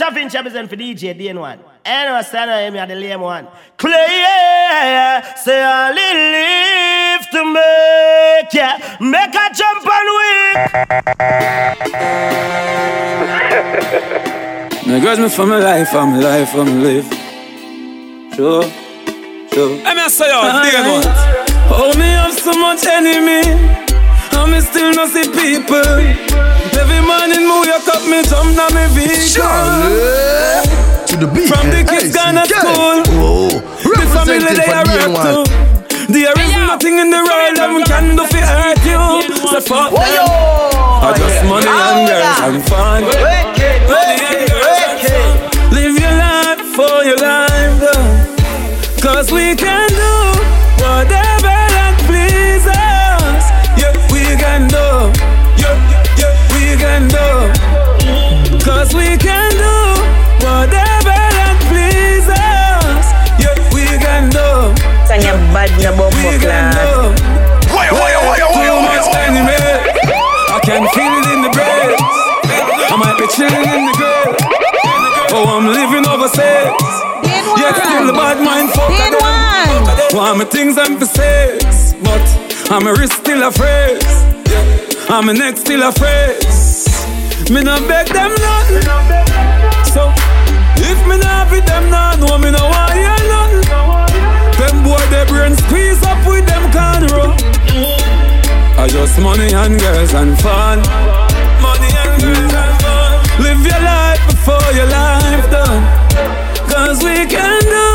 Jah Vinci represent for DJ Daneone. Anyway, stand on him, you the lame one. Clay, yeah, say I live to make, yeah, make a jump and win. Me girls me for my life, for my life, for my life. Sure, sure. Let me say you, Daneone. Oh, me have so much enemy. And me still no see people. Every morning, move your cup, me jump down me vehicle. To the beat. From the kids gone to school. Whoa. The family they are work to. There is nothing in the world that we can do for hurt you. So fuck them. I just money and girls and fun. Money and girls and fun. Live your life for your life, though. Cause we can bad why, Too much enemy. I can feel it in the bread. I might be chilling in the grave. Oh, I'm living overseas. Yet still the bad mind fuck Then one. Want me things I'm for sex, but I'm a wrist still a phrase. I'm a neck still a phrase. Me not beg them none. So if me not with them none, no me no want hear none. Them boy they brain squeeze up with them cornrow. I just money and girls and fun. Money and girls and fun. Live your life before your life done. Cause we can do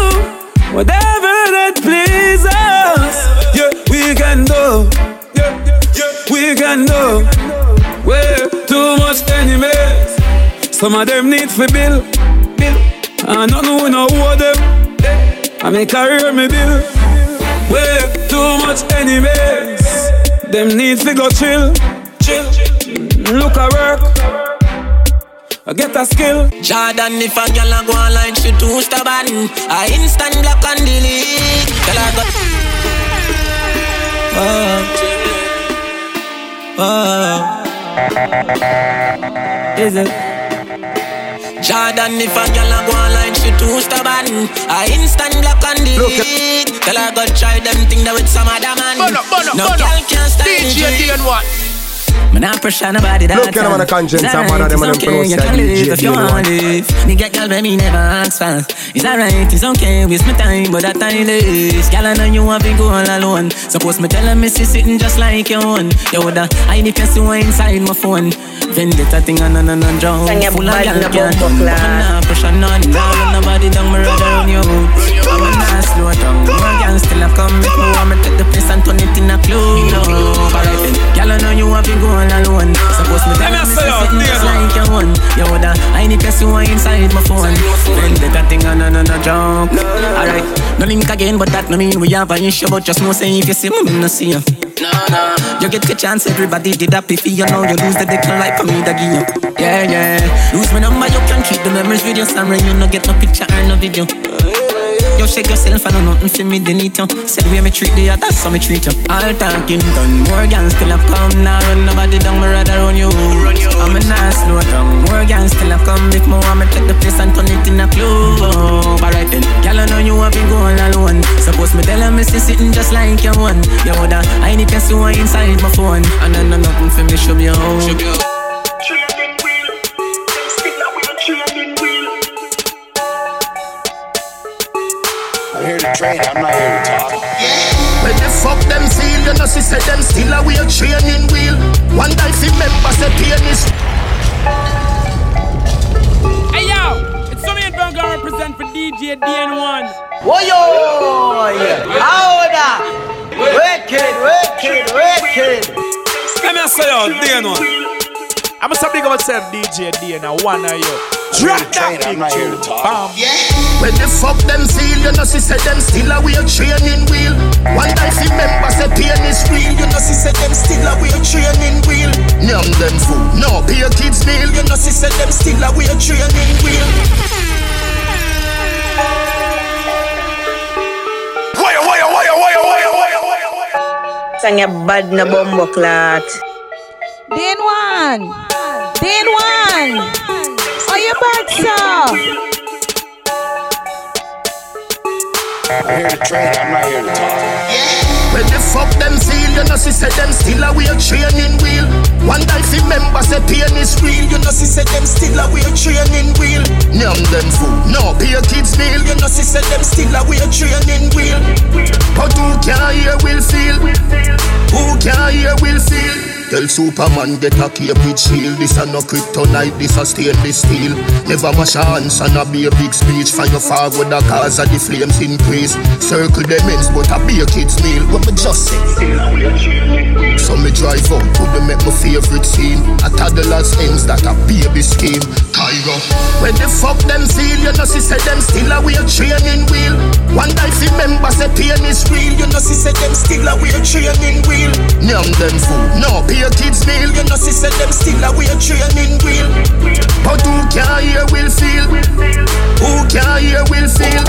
whatever that pleases. Yeah, we can do. Yeah, yeah, we can do. Way too much enemies. Some of them need for bill. Bill. I don't know no owe them. I make career me bill. Way too much enemies. Them need to go chill. Chill. Look at work. I get a skill. Jordan, if a girl a go online, she too stubborn. I instant block and delete. Tell her go. Oh, oh. Is it? Jordan, if a girl a go online, she too stubborn. I instant block and delete. Tell her go try them thing that with some other man. Bono, bono, no bono. girl can stand DJ it. Daneone. Me not pressure nobody that Look at them on the conscience. It's and one of them on it's them okay, close you side, can live DJ if you Deal want live Nigga, girl, baby, never ask for. It's alright, it's okay, waste my time But that time is. Girl, I know you want to go all alone. Suppose me tell her me see sitting just like your own. You woulda hide if you see one inside my phone? Vendetta thing and on and on drown. Sang a Full of bad girl na can't bumbo But me class. nah pressure none. Now let nobody down, me rather run you. out I'm a nah slow down. More girls still a come. Make me want me take the place and turn it in a club Alright then. Girl, I know you want to go all alone Suppose me tell Let me say see out sitting there just now. like your one You woulda hide if you see one inside my phone Vendetta thing on and on joke Alright, no link again but that no mean we have an issue But just know say if you see me, me no see you no, no. You get the chance, everybody did that if you know you lose the dick like for me the give you. Yeah, yeah. Lose my number, you can keep the memories with your sorry, you no get no picture or no video. You shake yourself, I know nothing for me, they need you. Said where me treat the others, so me treat you. All talking done, more gangs still have come. Now run nobody down, me rather run you. I'm a nice slow down. More gangs still have come. If me want me take the place and turn it in a club. Alright then, girl, I know you have been going alone. Suppose me tell her me see sitting just like your one. You woulda I need to see inside my phone. And then no nothing for me, show should be home. I'm here to train, I'm not here to talk. When the fuck them feel, you know, she said them still a wheel, training wheel. One day fi members the pianist. Hey yo, it's Sammy and Vanguard represent for DJ Daneone. Whoa, yo, Ahora, wicked, wicked, wicked. Let me say out Daneone. I'm a big up myself, DJ D, and I wanna you. Drop that I'm not here to talk. When the fuck them feel, you know, she said them still a wheel, training wheel. One day fi members the pianist wheel, you know, she said them still a wheel, training wheel. Nyam them food, no pay kids meal, you know, she said them still a wheel, training wheel. Wire, wire, wire, wire, wire, wire, wire, wire. Sang a bad na bombo clat. Then one. Then one. Oh you bad, sir? I hear the train, I'm not here to talk. When the fuck them feel, you know, she said them still a wear training wheel. One day fi member say pain is real, you know, she said them still a wear training wheel. Nyam them food, no pay kids meal, you know, she said them still a wear training wheel. But who can hear will feel? Who can hear will feel? Tell Superman get a with shield. This a no kryptonite, this a stainless steel. Never mash hands and a be a big speech. Your forward the cause of the flames increase. Circle them ends but a be a kid's meal What me just say? So me drive up, could they make my favorite scene? A toddler's ends that a baby scheme. Kyra When the fuck them feel, you know she said them still a wear training wheel. One day fi member say pain is real. You know she said them still a wear training wheel. Nyam them fool, no pay kids meal You know said them still a wear training wheel. But who can hear will feel? Who can hear will feel?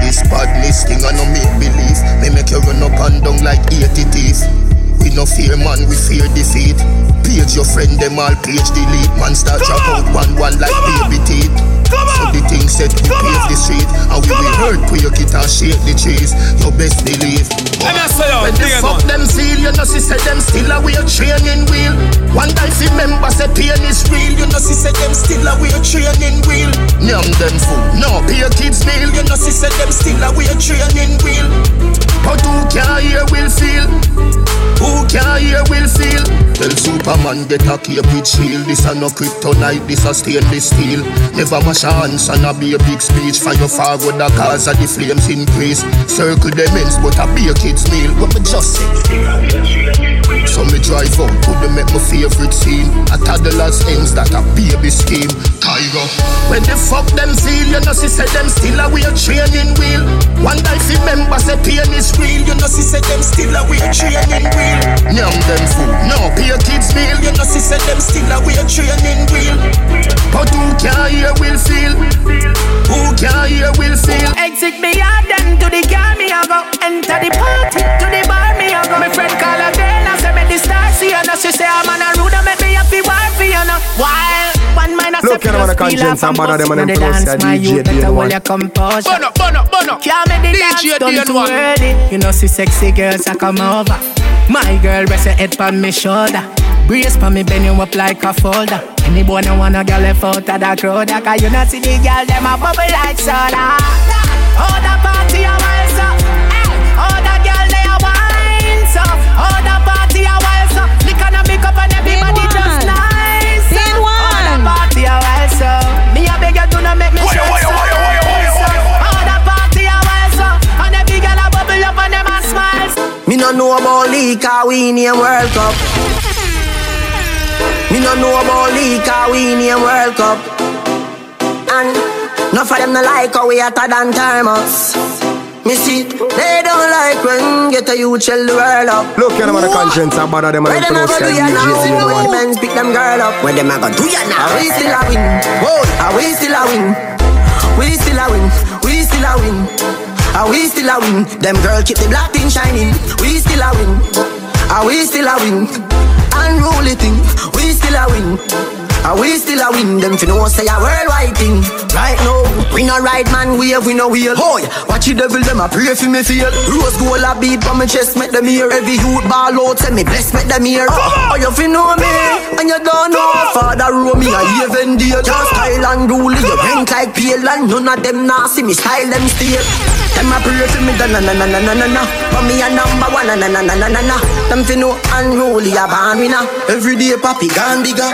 This bad listing I no make believe. Me make you run up and down like 80 teeth we no fear man, we fear defeat. Page your friend, them all page delete. Man start drop out one one like baby teeth. So the thing said we pave the street. And we will hurt quick it and shake the trees Your best believe Let me say When the fuck them feel You know she said them still a wear training wheel. One day fi member say pain is real. You know she said them still a wear training wheel. Nyam them food No pay kids meal. You know she said them still a wear training wheel. But who can hear will feel who can hear will feel? Tell Superman get a cape with shield. This a no kryptonite, this a stainless steel. Never mash hands and a be a big speech. Fire forward the cause of the flames increase. Circle them ends but a be a kid's meal. What me just say? So me drive up, could they make my favorite scene. A toddler's ends that a baby scheme. Kyra When the fuck them feel, you know she said them still a wear training wheel. One day fi member say pain is real. You know she said them still a wear training wheel. Nyam them food, no pay kids meal. You know she said them still a wear training wheel. But who can hear will feel? Who can hear will feel? Exit me out then to the car me I go. Enter the party to the bar me I go. My friend call a girl and say me the star see her Now she say I'm on a rude and make me happy war for you know Why? One man I say Look, you know, man, the conscience and bother them and them close to my DJ youth better Dean hold one. your composure. Bono, bono, bono. Can't make the dance DJ done too early. You know see sexy girls I come over. My girl rest her head on me shoulder. Brace for me bend you up like a folder. Any boy no want a girl left out of the crowd Cause you not see the girl them a bubble like soda. Oh the party Me no know about league, cause we name World Cup. Me no know about league, cause we name World Cup. And enough of them no like how we hotter than thermos. Me see, they don't like when get a youth shell the world up. Look, you know, man, the conscience and bother them Where and them them a close go to do ya now? DJ Dean When one. the men's pick them girl up. Where them a go do ya now? Are we still a win? Whoa, are we still a win? We still a win. We still a win. Are we still a win? Them girl keep the black thing shining. We still a win. Are we still a win? Unruly thing. We still a win. Are we still a win? Them fi know say a worldwide thing. Right now, we no ride man wave, we no wheel. Hoy, watch the devil them a pray for me feel. Rose gold a beat on my chest, make them hear. Every youth ball out, say me bless, make them hear. Oh, you fi know me, and you don't know. Father row me a even deal. Just style and rule, you rank like pale, and none of them nah see me style them still. Them a pray for me, da na na na na na na na. But me a number one, na na na na na na na. Them fi know unruly a born winner. Every day papi gone bigger.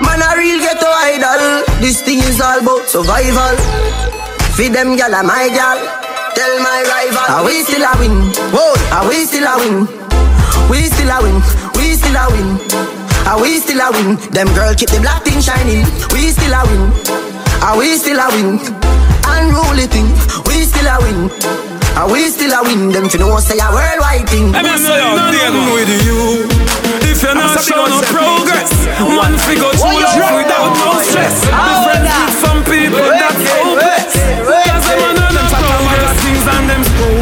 Man a real ghetto idol This thing is all about survival Feed them gal a my gal Tell my rival Are we still a win? Whoa, are we still a win? We still a win, we still a win Are we still a win? Them girl keep the black thing shining We still a win Are we still a win? Unruly thing We still a win. And we still a win. Them fi know say a worldwide thing. I mean, no, no, with you. If you're not showing no progress, one figure to life without no stress. Different with some people that's hopeless. Cause them are not no progress things and them school.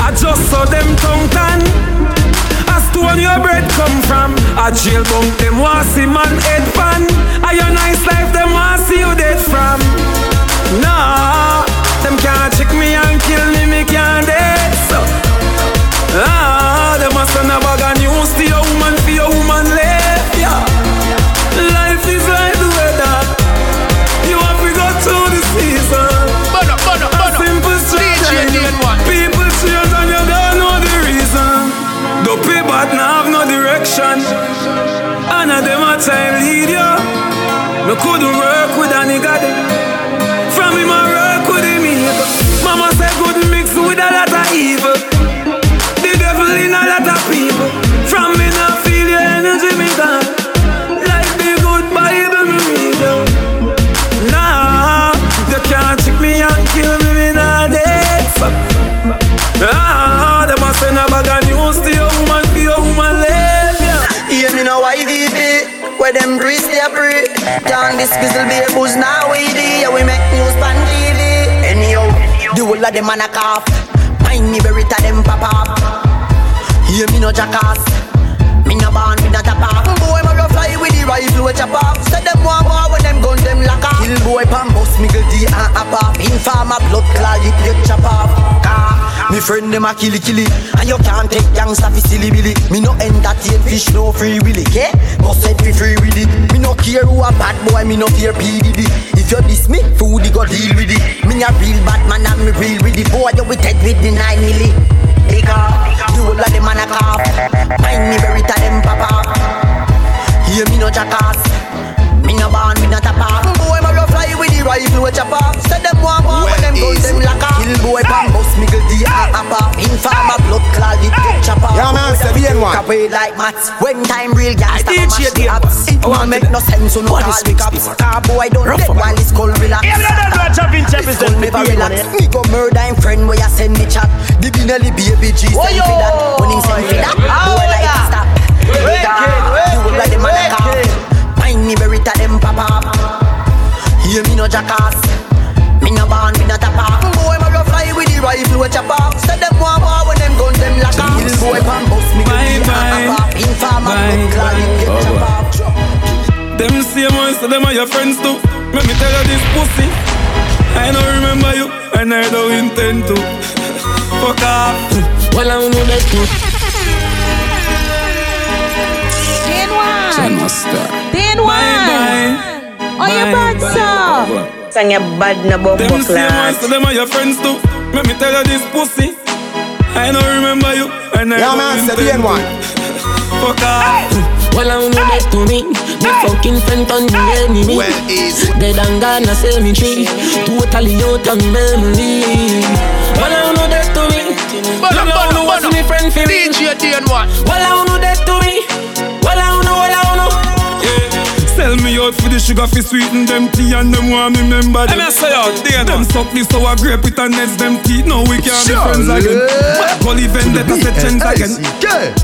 I just saw them tongue tan. As to your bread come from. A jail bunk them want see man head pan. I your nice life them want see you dead from. Nah can't trick me and kill me, me can't dance. Ah, the a son of a gun of them man a cough. Mind me berry to them pop up. Hear me no jackass. Me no born with a off. Boy, me go fly with the rifle with chop off. Say them want war when them gun them lock off. Kill boy, pan bust me go D and hop off. Informer blood clot, it get chop off. Me friend them a killy killy. And you can't take gangsta fi silly billy. Me no entertain fish, no free willy. Okay? Must set me free with it. Me no care who a bad boy, me no fear P Diddy. If you diss me, food you go deal with it. Me a real bad man and me real with it. Boy, you with head with the nine milli. Because the whole of them man a cough. Mind me very to them papa. Hear me no jackass. Me no born with no off. Boy, me fly with the rifle with chop off. Say them want war when them guns them lock off. Kill boy, pan ah. bust me go D and hop off. Informer blood clot it get chop off. Yeah, man, say bien one. Cap away like mats. When time real gangsta come mash the apps. It won't make no sense so no call me cops. Car boy don't dead while his skull relax. Yeah, me know that Chop in Chop is Skull never big relax. Me go murder him friend where you send me chat. The Benelli baby G send yo. for that. When him send for that, boy like to stop. You will like the man a cop. Mind me bury to them papa. Hear me no jackass. Me no born with no top off. Boy, me go fly with the rifle with chop off. Them want war when them gun them lock off. Kill boy, pan bust me go Bye, D bye. and hop. Informer Bye, blood clot it get bye. Them same ones, so them are your friends too. Let me tell you this pussy. I don't remember you, and I don't intend to. Fuck off. Well, I know that too. Dan one. John Master. Dan one. bye. On Oh, your Bye, bird, bye, sir. bye. Sang your bad na bombo Them same ones, class. so them are your friends too. Let me tell you this pussy. I don't remember you, and I Yeah, man, say intend bien one. Fuck off. Well, I know that to me. Me fucking friend on the enemy. Well, easy. Dead and gone, I say me tree. Totally out of me memory. Well, I know that to me. Bono, Me bono, know what's bono. me friend for real. DJ Daneone. Well, I know that to me. Sell me out for the sugar fi sweeten them tea and them want me remember them. Let me say out, there Them suck the sour grape with and nets them teeth. Now we can't be friends again. Gully vendetta set trends again.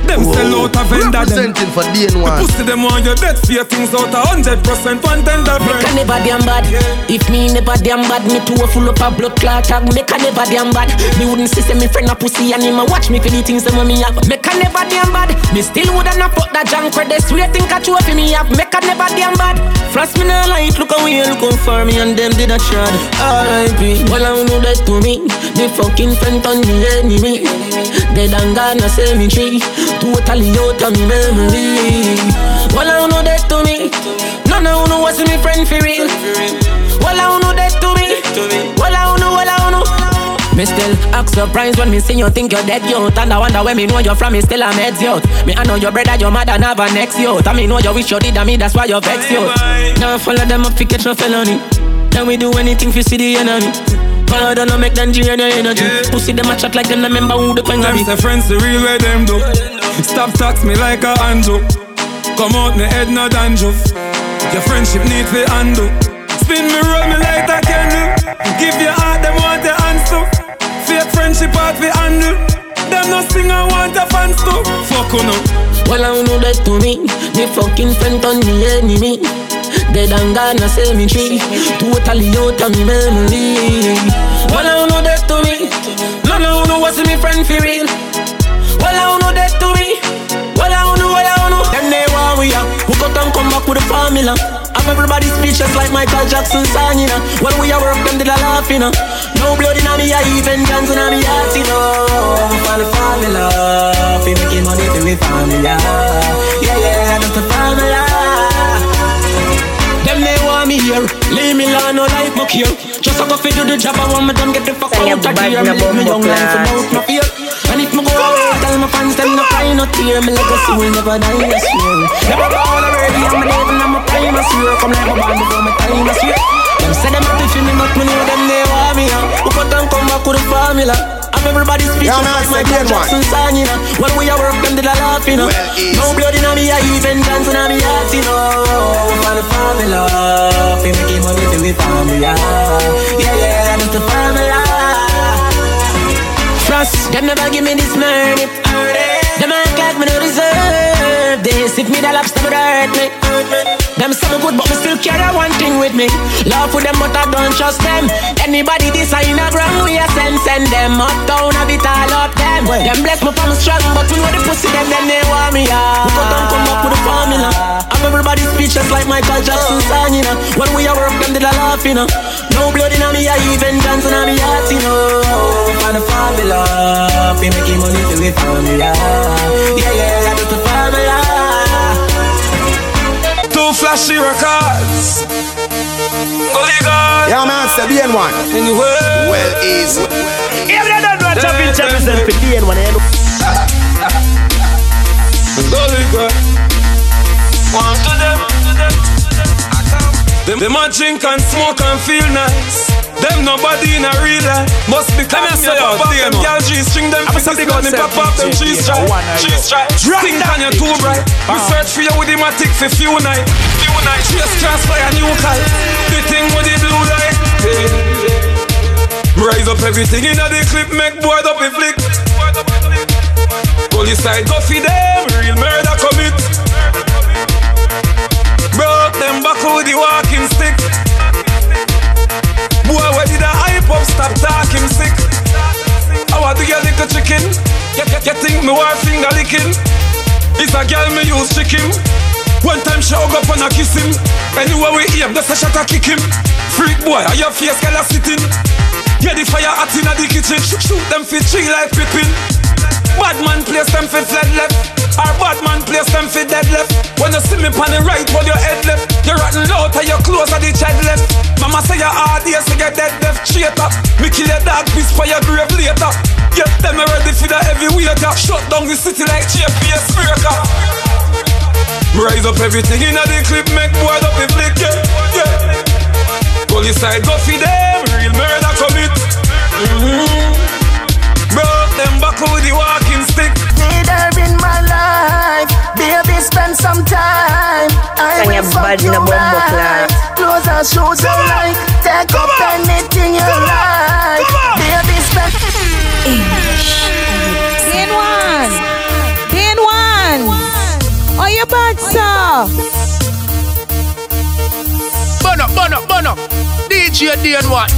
Them sell out a vendor them. Representing for Me Daneone. pussy them on your dead fear things out a hundred percent one tender Make a friend. never damn bad. If me never damn bad, me too full up a blood clot tag. Make a never damn bad. Me wouldn't see say me friend a pussy and him a watch me for the things them when me have. Make a never damn bad. Me still woulda not fuck that junk credit. Sweet think a trophy me have. Make a never damn bad. Frost me no light. Look away, look how far me and them did a shot. R.I.P. Well I know that to me. Me fucking friend on me enemy. Dead and gone a tree. Totally out of me memory. Well I know that to me. None of you know what's me friend for real. Well, I know that to me. Well, I Me still act surprised when me see you think you're dead youth And I wonder where me know you're from, me still a meds youth Me I know your brother, your mother never next youth And me know you wish you did and me, that's why you vex youth Now follow them up, catch no felony Then we do anything fi see the enemy Follow them, no make them drain your energy Pussy them a chat like them, remember who the queen Them say friends the real way them do. Stop tax me like a handle. Come out me head no dandruff. Your friendship need to handle. Spin me roll me like a candle. Give your heart them want your hands to. Fake friendship hard fi handle. Them no sing I want a fans to. Fuck you no. Well, I know that to me. Me fucking friend on me enemy. Dead and gone, I say me tree. Totally out of me memory. Well, I know that to me. None of you know what's me friend for real. Well, I know that to me. Well, I know, well, I know. Them they want we are. Who got and come back with a formula. I'm everybody speechless like Michael Jackson song, you know. When we are work, them did a laugh, you know. No blood in me, I even guns in me heart, you know. For the formula, fi making money we formula. Yeah, yeah, that's the formula. Them they want me here, leave me alone, no like my care. Just a go fi do the job, I want me done get the fuck Say out a of bad here. na Leave me bombo young life class. without no fear. And if me go out, tell my fans them no cry, no tear. Me legacy will never die, I swear. Never go on already, I'm a devil, I'm a prime, I swear. Come like my band before my time, I swear. Them say them happy for me, but me know them they want me. Who put them come back with the formula? Everybody's speeches Yeah, man, like say Michael. Jackson song, you know. When we are work, them did a laugh, you know. No blood in me, I even dance in me heart, you know. For the formula, fi making money for me formula. Yeah, yeah, that's the formula. Trust, them never give me this money. Them act like me no deserve this. If me the lobster would hurt me. Them say me good, but me still carry one thing with me. Love for them, but I don't trust them. Anybody this I in a ground, we a send send them uptown, have it all up them. Them bless me for me strong, but we know the pussy them, then they want me out. We got them come up with a formula. I'm everybody speechless like Michael Jackson song, you know. When we a work, them did a laugh, you know. No blood in me, I even dance in me heart, you know. For the formula, fi making money to the formula. Yeah, yeah, that's the formula. Two flashy records. Oh, Holy God. Yeah, man, say the N1. Anyway. Well, easy. If they don't know champion champion for the N1, you know. Holy God. One eh? to them. Them, them a drink and smoke and feel nice. Them nobody in a real life. Must be coming out, pop up them girl G string them I'm a fingers got old pop up them cheese yeah, stripe. one eye Cheese stripe. Think on your too bright. We search for you with the matic for few night. Few night. Chase cross fire new call. The thing with the blue light. Rise up everything in the clip, make board up a flick. Police side go for them, real murder commit. Broke them back with the walking Stop talking sick. How do you a chicken? You, you, you think me war finger licking? It's a girl me use chicken. One time she hug up and I kiss him. Anywhere we aim, that's a shot I kick him. Freak boy, are your face girl a sitting? Get the fire hot in the kitchen. Shoot, them fit tree like Pippin. Bad man place them fit flat left. Or bad man place them fit dead left. When you see me pan the right, hold your head left. You rotten low, tie your clothes at the child left. Mama say your hard yes, you get dead left. Traitor. Me kill your dog, piece for your grave later. Get them ready for the heavy waiter. Shut down the city like GPS breaker. Rise up everything in the clip, make board up the flick, yeah, yeah. Police side go for them, real murder commit. Mm-hmm. Broke them back with the walking life, baby, spend some time. I Sing will your fuck bad you in a bumbo right. Clothes and shoes you like, take up anything you like. Baby, spend. Then one. Then one. Oh, you bad, sir. Burn up, burn up, burn up. DJ Daneone.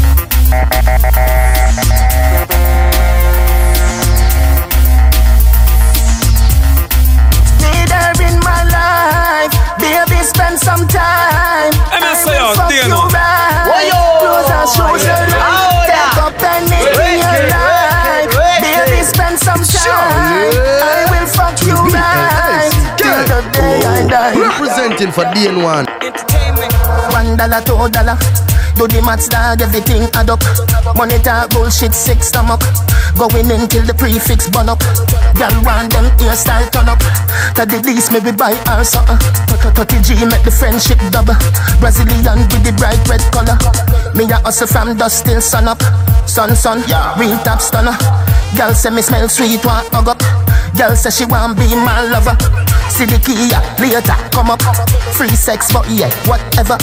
In my life, baby, spend some time. And I say, will fuck dear you no. right. Woyo. Clothes and shoes you like, take up anything you like. Baby, spend some time. I will fuck you right till the day I die. Representing for Daneone. One dollar, two dollar. Do the maths, dog, everything add up. Money talk, bullshit, six stomach. Going in till the prefix burn up. Girl want them hairstyle turn up. To the least, maybe buy her something. 30 G make the friendship double. Brazilian with the bright red color. Me a hustle from dust till sun up. Sun, sun, yeah. real top stunner. Girl say me smell sweet, want hug up. Girl say she want be my lover. See the key, yeah, later, come up. Free sex, but yeah, whatever.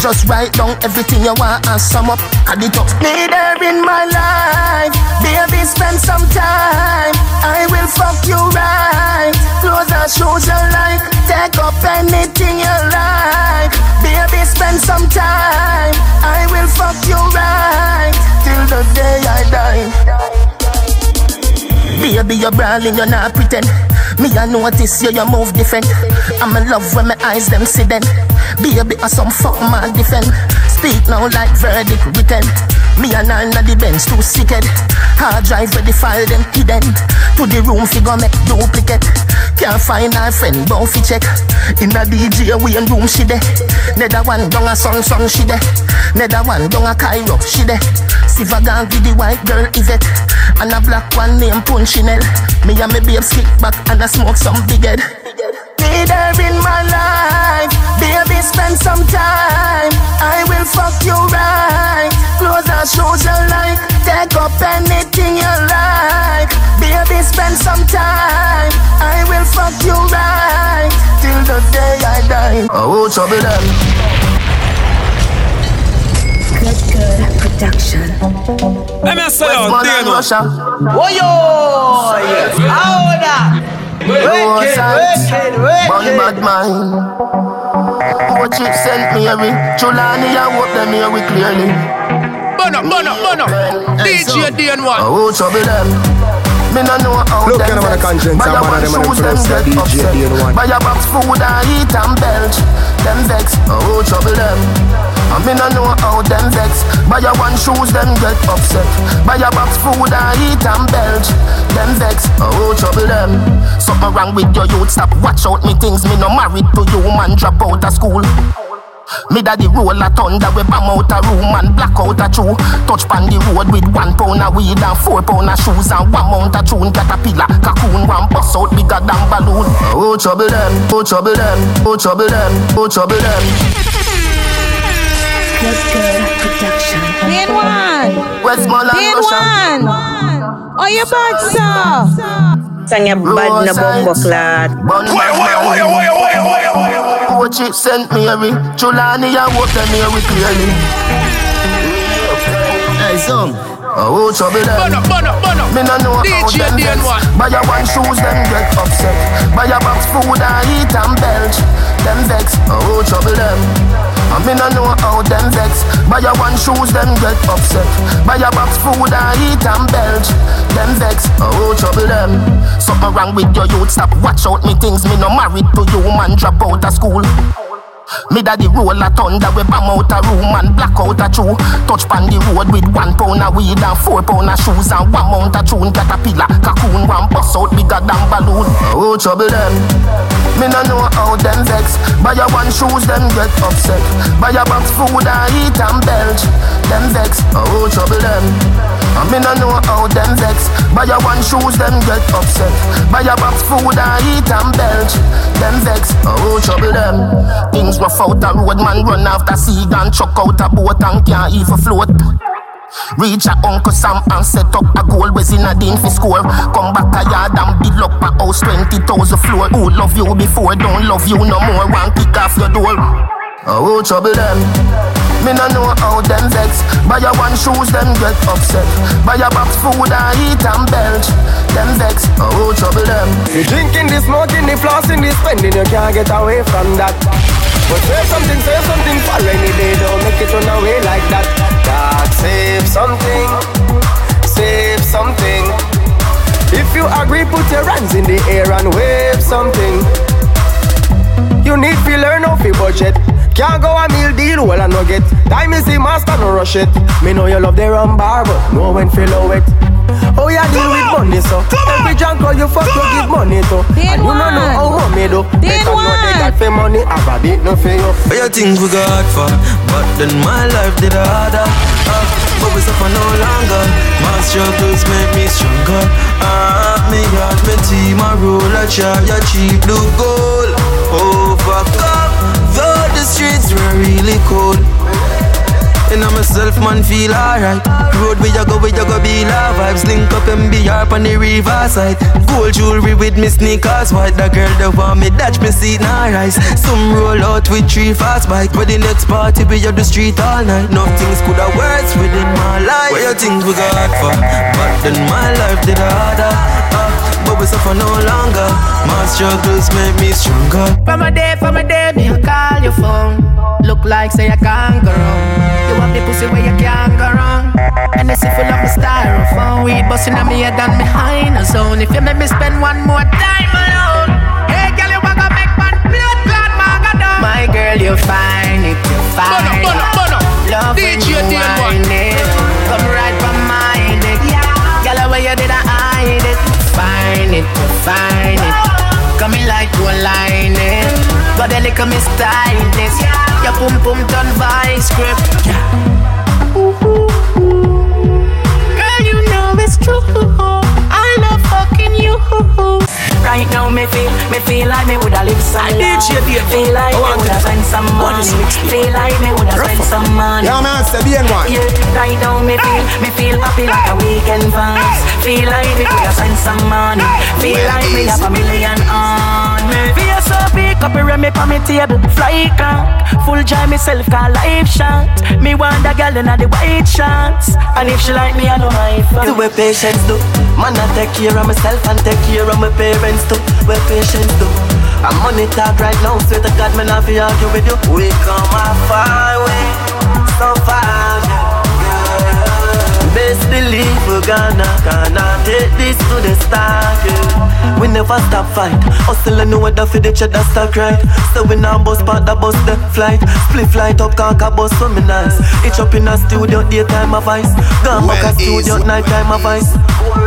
Just write down everything you want and sum up. Add it up. Need her in my life. Baby, spend some time. I will fuck you right. Clothes and shoes you like. Take up anything you like. Baby, spend some time. I will fuck you right. Till the day I die. Baby, you're brawling, you're not pretend. Me, I notice you, you move different. I'm in love when my eyes them see them. Baby, I some fuck my defend. Speak now like verdict written. Me and I the Benz too sicked. Hard drive ready file them hidden. To the room figure make duplicate. Can't find our friend, bound fi check. In a DJ we in room she de. Nether one down a song song she de. Nether one down a Cairo she de. Sivagan with the white girl Yvette. and a black one named Punchinel. Me and me babes kick back and I smoke some big head. Need her in my life, baby spend some time. I will fuck you right, clothes and shoes you like. Take up anything you like, baby spend some time. I will fuck you right till the day I die. Oh, trouble them. Good, good production. Let me say out there now. Oh yo, Ahora. Wicked, wicked, wicked. bad mind. What you sent me every Chulani, I hope them hear we clearly. Bono, bono, bono. DJ Daneone. Oh, trouble them. Me no know how Look, them you know a vex. conscience, Buy I'm a one of them, and shoes, them them get DJ upset. DN1. Buy a box food, I eat and belch. Them vex. Oh, trouble them. And me no know how them vex. Buy a one shoes, them get upset. Buy a box food, I eat and belch. Them vex. Oh, trouble them. Something wrong with your youth, stop watch out me things. Me no married to you, man, drop out of school. Me daddy roll a thunder we bam out a room and black out a chew. Touch pan the road with one pound of weed and four pound of shoes and one mount of tune. Caterpillar, cocoon, one bust out bigger than balloon. Oh trouble them, oh trouble them, oh trouble them, oh trouble them. Good, good production. Being one. Westmoreland, Being Russia. one. Oh, you bad, sir. Sang your bad na bombo clad. Wire, wire, wire, wire, wire, wire, wire. What you sent me, Harry? Chulani, I hope them hear we clearly. Hey, son. Oh, trouble them. Bono, bono, bono. Me no know how DJ them vex. Daneone. Buy a one shoes, them get upset. Buy a box food, I eat and belch. Them vex. Oh, trouble them. And me no know how them vex. Buy a one shoes, them get upset. Buy a box food, I eat and belch. Them vex. Oh, trouble them. Something wrong with your youth, stop watch out me things. Me no married to you, man, drop out of school. Me daddy roll a thunder we bam out a room and black out a chew. Touch pan the road with one pound of weed and four pound of shoes and one mount of tune. Caterpillar, cocoon, one bust out bigger than balloon. Oh trouble them. Me no know how them vex. Buy a one shoes, them get upset. Buy a box food and eat and belch. Them vex. Oh trouble them. And me no know how them vex. Buy a one shoes, them get upset. Buy a box food I eat and belch. Them vex. Oh trouble them. Things rough out a road, man run after sea and chuck out a boat and can't even float. Reach a Uncle Sam and set up a goal was in a din for score. Come back a yard and build up a house 20,000 floor. Who love you before, don't love you no more. One kick off your door. Oh, trouble them. Me no know how them vex. Buy a one shoes, them get upset. Buy a box food, I eat and belch. Them vex. Oh, trouble them. You drinking, the smoking, the flossing, the spending, you can't get away from that. But say something, say something for rainy day, don't make it run away like that. God, save something, save something. If you agree, put your hands in the air and wave something. You need to learn off your budget. Can't go a meal deal, well I no get. Time is the master, no rush it. Me know you love the rum bar, but know when follow it. Oh yeah, deal with money so. Every junk call you fuck, you give money to. And you don't know how homie do. Better know they got for money, have a bit no for you. What you think we got for? But then my life did harder. Uh, but we suffer no longer. My struggles make me stronger. Ah, me got me team, I roll a chart, your cheap blue gold. Overcome, though the streets were really cold. And I'm myself, man, feel alright. Road where you go, where you go, be la vibes. Link up and be up on the riverside. Gold jewelry with me sneakers white. The girl that want me dash me seat now rise. Some roll out with three fast bike. But the next party be on the street all night. Nothing's could have worse within my life. What you think we got for? But then my life did harder. Uh, but we suffer no longer. My struggles make me stronger. From a day, from a day, me I call your phone. Look like say I can't go wrong. You have the pussy where you can't go wrong. And this full of my styrofoam. Weed busting on me head and behind a zone. If you make me spend one more time alone. Hey, girl, you wanna make man blood clot. My girl, you fine it, you fine Bono, bono, bono. Love when DJ you Daneone. whine it. Come right from my neck. Girl, where you did I hide it? Find it, you find it. Coming like one line it. But the liquor me stylist. Your pum pum done by script. Yeah. Ooh, ooh. Girl, you know it's true. I love fucking you. Right now me feel, me feel like me woulda lived some life. Feel like me woulda spent some money. Feel like me woulda spent some money. Yeah man, it's the one. Yeah, right now me feel, me feel happy like a weekend vibes. Feel like me woulda spent some money. Feel like me have a million on me. Feel so big copy me on me table. Fly cock, full joy myself call life shot. Me want a girl in the white shots, and if she like me, I know my fault. Do where patience do. Man, I take care of myself and take care of my parents too. Where patience do. I'm money talk right now, swear to God, man, I feel argue with you. We come a far way, Best believe we're gonna, gonna take this to the start, yeah. We never stop fight. Hustle and know whether for the cheddar stock right. So we now bus part the bus the flight. Split flight up, can't bus for me nice. Itch up in a studio, daytime of ice. Gone back a studio, nighttime of ice.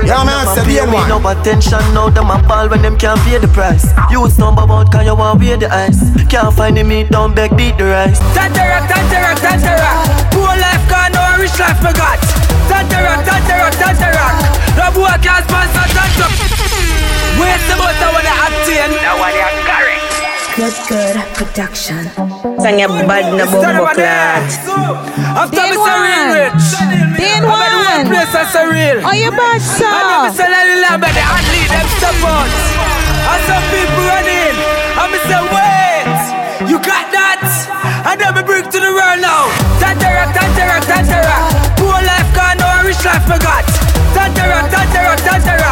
Yeah, man, say bien me one. no attention now, them a ball when them can't pay the price. You stumble about cause you want wear the ice. Can't find the meat, down beg beat the rice. Tantera, tantera, tantera. Poor life gone, no rich life forgot. Tantera, tantera, tantera. No boy can sponsor tantra. Waste the butter when they obtain. Now when they carry. Good, good production. Sang a bad na bombo clat. After me say real rich. Then I bet the one. place I say real. Oh, you bad And then sir. me say let the lamb and the hand lead them step out. And some people run in. And me say wait. You got that? And then me bring to the world now. Tantera, tantera, tantera. Poor life rich life forgot. Tantera, tantera, tantera.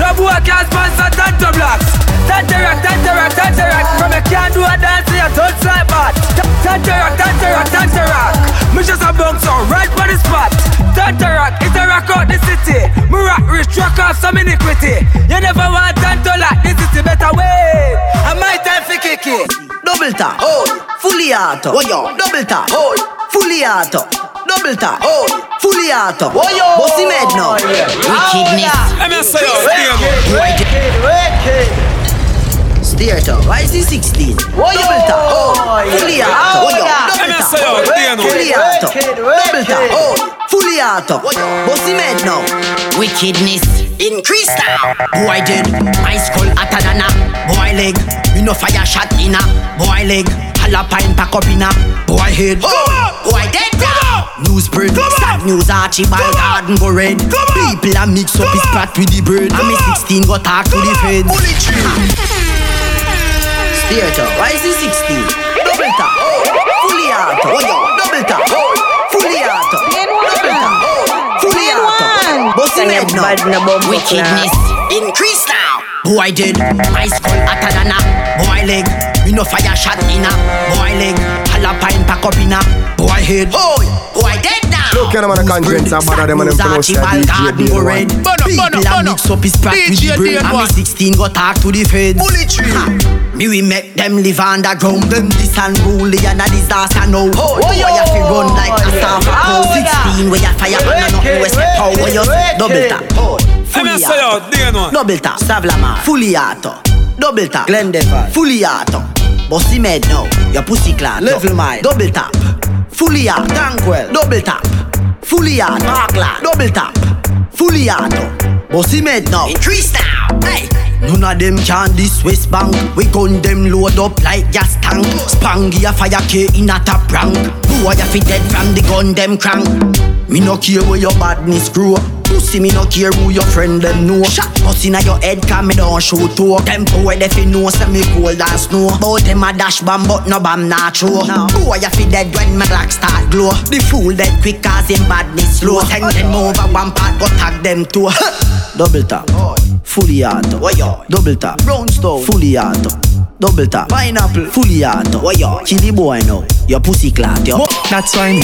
No boy can sponsor tantra blocks. Tantera, tantera, tantera. From a can't do a dance, you don't like bad. Tantera, tantera, tantera. Me just a bounce on right on the spot. Tantera is a rock out the city. Me rock rich, rock off some iniquity. You never want tanto like this city, better wait. And my time for kick it. Double tap, oh, fully auto. Oh. Double tap, oh, fully auto. Double tap, oh, fully auto. Oh, yo. Bossy made now. Wickedness. Let me say yo, Steer to YC16. Double tap, oh, fully auto. Oh, yo. Let me Double tap, Dano. fully auto. Double tap, oh, fully auto. Bossy made now. Wickedness increase now. Boy did my skull hotter than a boy leg. You know fire shot in a boy leg. Alapine pack up in a boy head. Oh, Boy dead now. News spread. Sad news Archibald garden go red. People a mix up his spot with the bird. And me 16 go talk to the feds. Steer to YC16. Double tap, oh, fully out, Oh, yo. Double tap, oh, fully auto. Then Double tap, one. oh, fully Then auto. one. Bossy Sang a made now. bad na bombo Wickedness clat. increase now. Boy did my skull hotter than a boy leg. You know fire shot in a boy leg. Alapine pack up in a boy head. Boy, boy dead now. Look at them on the conference and bother them and them to know DJ garden go Dano. red. Bono, People bono, a bono. mix up his spot with the brain. And me 16 go talk to the feds. Bullet tree. Ha. Me we make them live underground. Them this unruly and a disaster now. Oh, boy, you fi run like a oh, staff cow. 16 where you fire and nothing we step out. Where you say double tap. Let me Fully say yo, auto. Dano. Double tap, Savlamar, fully auto. Double tap, Glendeville. fully auto. Bossy made now, your pussy clad. Level mine. Double tap, fully auto. Tankwell. Double tap, fully auto. Parkland. Double tap, fully auto. Bossy made now. Increase now. Hey. None of them can this West Bank. We gun them load up like gas tank. Spangy a fire K in a top rank. Boy a fi dead from the gun them crank. Me no care where your badness grow. Pussy me no care who your friend them know. Shot bust inna your head can me don't show to. Them boy they fi know say me cold as snow. Bout them a dash bomb but no bomb not true. Boy a fi dead when my clock start glow. The fool dead quick cause him badness slow. Send them over one part but tag them too. Double tap, fully auto. Double tap, brownstone, fully auto. Double tap, pineapple, fully auto. Kill the boy now, your pussy clot, yo. That's why me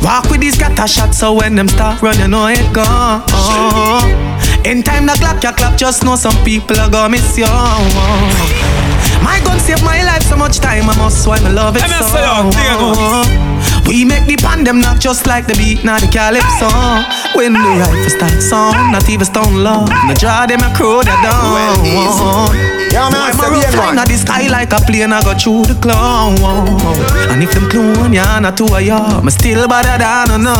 walk with these scatter shots so when them start run, you know it gone. Uh-huh. In time the clap, you clap, just know some people are gonna miss you. My gun saved my life so much time, I must why me love it so. Say yo, Dano. We make the pan them not just like the beat, not the calypso. When the rifle start song, not even stone love. Me draw them a crow they down. Yeah, man, Boy, say my rough bien flying one. at the sky like a plane, I go through the cloud. And if them clone one ya, not two of ya. Me still better than a no.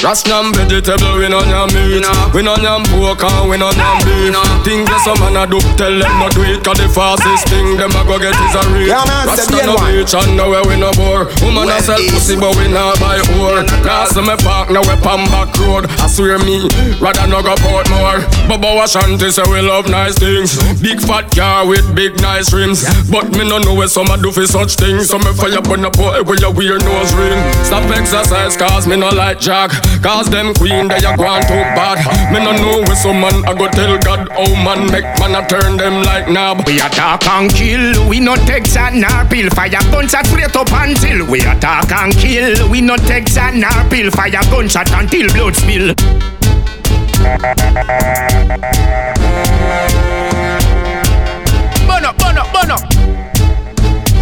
Rasnam vegetable, we no yam meat We no yam pork and we no yam beef Things that some man a do, tell them not do it Cause the fastest thing them a go get is a real Yeah, man, say Rasta the no one. beach and nowhere we no bore Woman a sell pussy but we not buy whore. Last me park now we pan back road. I swear me, rather no go port more. Bubba Ashanti say we love nice things. Big fat car with big nice rims. But me no know where some a do for such things. So me fire on the boy with your weird nose ring. Stop exercise cause me no like jack. Cause them queen they a gone too bad. Me no know where some man I go tell God Oh man make man a turn them like knob. We attack and kill, we no take shot nor pill. Fire gunshot straight up until we attack and kill. We no take shot nor pill. Fire gunshot until blood spill. Burn up, burn up, burn up.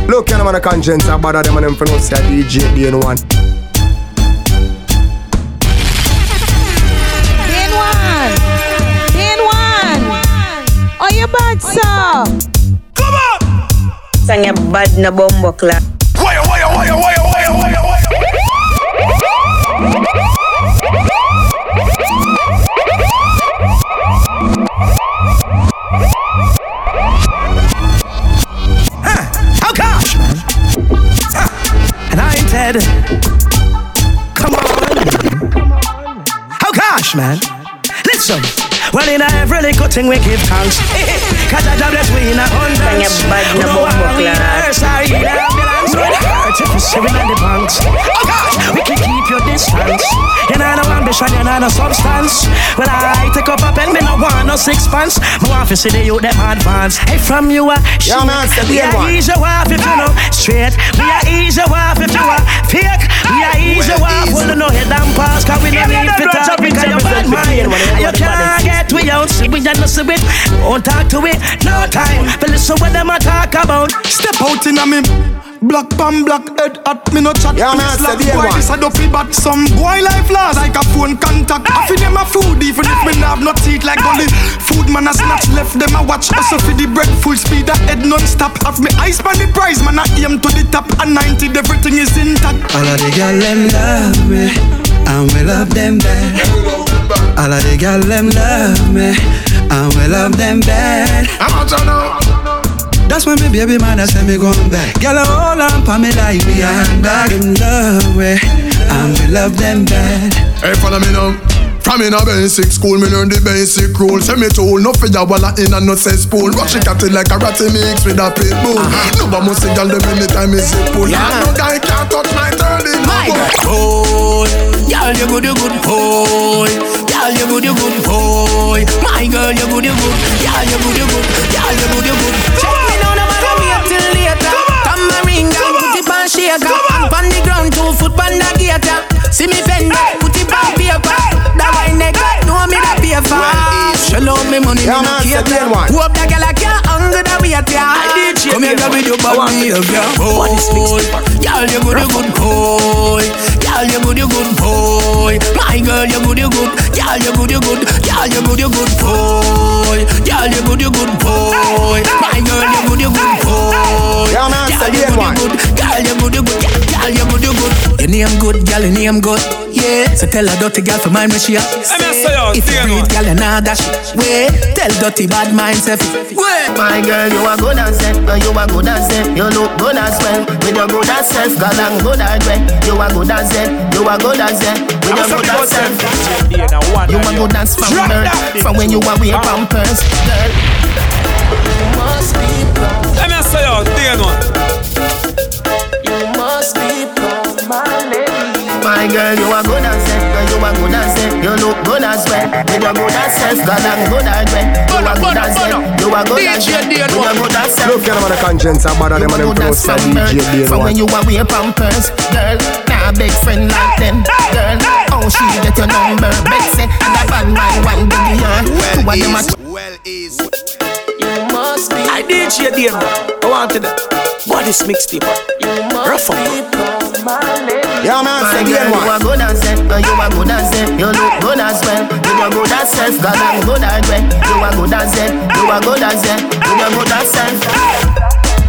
Look, you know, man, the conscience are better than them for no say DJ Daneone. Dan one. Dan one. Oh, you bad, sir. Sang ya bad na bombo clock. Wire, wire, wire, wire, wire, wire, Ain't. Come on. Oh gosh, man. Listen. Well, in every little thing we give thanks. Eh, eh. Cause I job bless we in a hundreds. Sang ya bad na We don't bombo want we in clock. our side, in our ambulance. When it hurts if we sitting on the. Oh we can keep your distance. You know no ambition, you know no substance. Well, I take up a pen, me no want no sixpence. Me want to see the youth them advance. Hey, from you a man, we one. easy wife if you know straight. We are easy wife if you are fake. We are easy wife when you know head and pass. Cause we don't need to talk because you're bad mind. You can't get we out, see we just see it. Won't talk to it, no time. But listen what them a talk about. Step out in a me Black pan black head at me no chat. Yeah, Me man, slap say the boy one. this a dopey but some boy life lost like a phone contact. I feel them a food even if me nah have no teeth like gully. Food man a snatch left them a watch. Us for the bread full speed a head non-stop. Have me eyes pan the prize man a aim to the top. And 90 everything is intact. All of the girl them love me, and we love them back. All of the girl them love me, and we love them bad. I'm out now. That's why me baby man I say me come back. Girl, hold on for me like me handbag. Them love we, and we love them bad. Hey, follow me now. From in a basic school, me learn the basic rules. Say me tool, no for ya walla in a no cesspool. Rush it at it like a ratty mix with a pit bull. Uh-huh. No one must say girl them anytime me zip pull. Yeah. No guy can't touch my dirty My boy, y'all you good, you good boy. Y'all you good, you good boy. My girl, you good, you good. Y'all you good, you good. Y'all you good, you good. Shaker. And on the ground, two foot on the gator. See me bend back, put it on paper. That wine neck, know me that pay for. Shell out me money, Yeah, me no cater. Hope that girl I can't hunger the wait ya. Come here, girl, with your bad behavior. Boy, y'all you good, you good boy. Y'all you good, you good boy. My girl, you good, you good. Y'all you good, you good. Y'all you good, you good boy. Y'all you good, you good boy. My girl, you good, you good boy. Yeah, man, Y'all say you the good, you good. Girl, you good, you good. Y'all you good, you good. Your name good, girl, your name good. Yeah, so tell a dirty girl for mind me she a. Let me say If you damn breed, one. girl, you nah dash it. Wait, tell dirty bad mind say. Wait. My girl, you are good as it, uh, you are good as it, you look good as well. With your good as self, girl, I'm good as well. You are good as it, you are good as it, with your good as self. You are good as from birth, from when you are wear pampers, girl. You must be proud, Let me say yo, damn one. My girl, you are good as it, girl, you are good as it, you look good as well. With your good as self, girl, I'm good as well. You are good as it, you are good as it, with your good as self. Look, you know, man, the conscience are better than them for no say DJ From when Daneone. you are wear pampers, girl. Nah, big friend like them, girl. Oh, she get your number, Betsy, and that bad man one baby her. Two of them are well is. you must be. I did you dear man. I wanted that. What is mixtape? Rough up. Yeah, man, My say girl, you Daneone. are good as it, uh, you are good as it, you look good as well. You are good as self, girl, I'm good as well. You are good as it, you are good as it, you are good as self.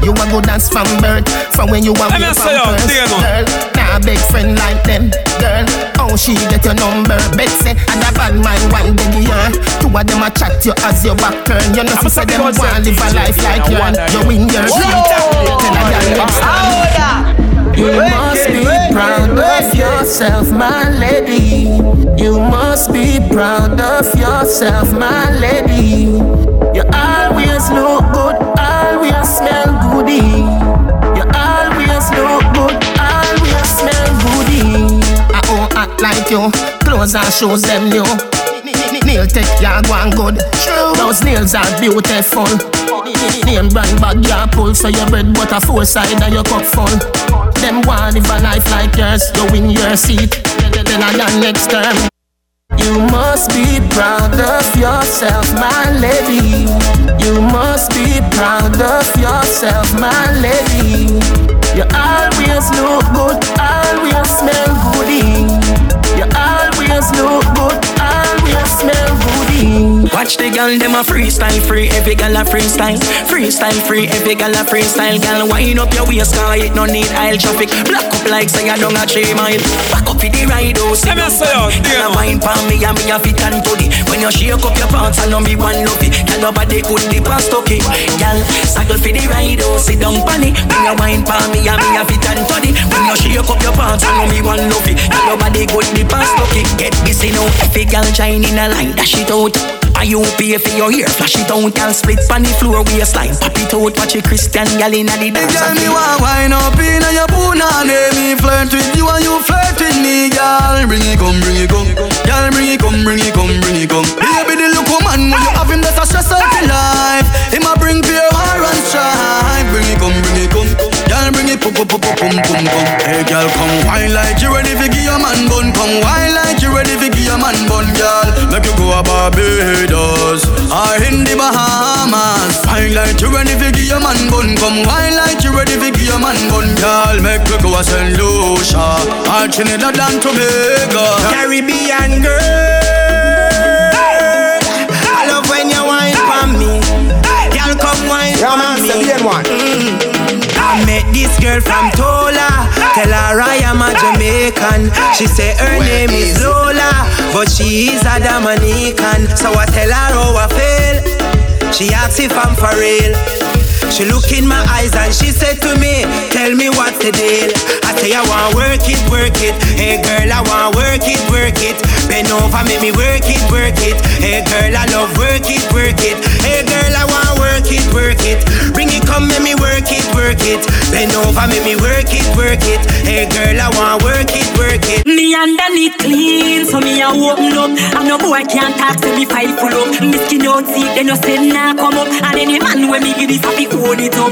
You a good dance from birth. From when you a Let me from first. Girl, nah big friend like them. Girl, how she get your number? Bet say and a bad man one baby yeah. Two of them a chat you as your back turn. You know I'm say them about want live a life like now you. You win your seat. Tell a girl next time. You must be proud of yourself, my lady. You must be proud of yourself, my lady. You always look good, always smell goody. You always look good, always smell goody. I oh act like you, clothes and shoes them new. Nail tech, ya go and good. Those nails are beautiful. Name brand bag ya pull, so your bread butter four side and your cup full. Them want live a life like yours, you win your seat. Then I done next term. You must be proud of yourself, my lady. You must be proud of yourself, my lady. You always look good, always smell goody. Watch the girl, them a freestyle free. Every girl a freestyle, freestyle free. Every girl a freestyle. Girl, wind up your waist, cause it no need aisle traffic. Block up like say I don't a three mile. Back up in the ride, oh, see Let me say Girl, Dano. wine pon me and me a fit and toddy. When you shake up your pants, I know me one love it. Girl, nobody could the past okay. Girl, cycle for the ride, oh, sit down it. When you wine pon me and me a fit and toddy. When you shake up your pants, I know me one love it. Girl, nobody could the past okay. Get busy now, every girl shine in a line, dash it out. Are you pay for your ear? Flash it out, girl, split pon the floor waistline. Pop it out, watch a Christian girl in a the dance. Girl, me want wine up in your punani Me flirt with you and you flirt with me, girl Bring it come, bring it come Girl, bring it come, bring it come, bring it come Baby, the look woman when you have him that's a stress out your life Him a bring pure war and strife Bring it come, bring it come Girl, bring it pum pum pum pum pum pum pum Hey, girl, come wine like you ready for give your man bun Come wine like you ready for give your man bun, girl Make you go a Barbados Or in the Bahamas Wine like you ready for give your man bun Come wine like you ready for give your man bun, girl Make you go a St. Lucia Or Trinidad and Tobago Caribbean girl. I love when you wine for me. Girl, come wine Yeah, for man, me. say the one. I met this girl from Tola. Tell her I am a Jamaican. She say her name is Lola, but she is a Dominican. So I tell her how I feel. She asks if I'm for real. She look in my eyes and she said to me, Tell me what's the deal. I say I want work it, work it. Hey girl, I want work it, work it. Bend over, make me work it, work it. Hey girl, I love work it, work it. Hey girl, I want work it, work it. Bring it, come, make me work it, work it. Bend over, make me work it, work it. Hey girl, I want work it, work it. Me underneath clean, so me a open up. And no boy can't talk to me file full up. Me skin out see, then you say nah come up. And any man when me give this happy hold it up.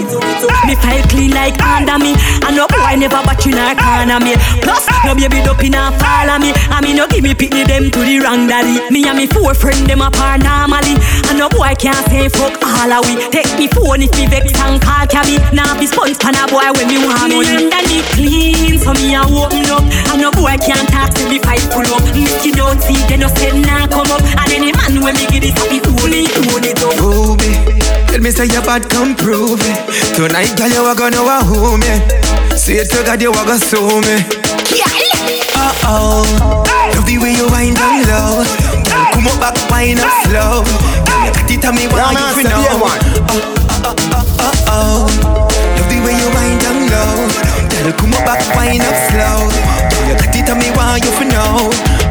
Me file clean like under me. And no boy never batch in a corner me. Plus, no baby up in a follow me. And no give me pick them to the wrong daddy. Me and me four friend them apart normally. And no boy can't say fuck all of we. Take me phone if me vex and call cabby. Now be sponge pan a boy when me want money. Me underneath clean, so me a open up. And no boy can't talk to me fight pull up. Me skin don't see, then no say nah come up. And any man when me give this happy hold it, hold it up. Ruby, tell me say you bad, come prove it. Tonight, girl, you are gonna want who me. Say to God, you are gonna sue me. Uh oh, love the way you wind down low. Girl, come up back, wind up slow. Girl, you got it on me, why you fi know? Uh, uh, uh, uh, uh, oh, love the way you wind down low. Girl, come up back, wind up slow. Girl, you got it on me, why you fi know?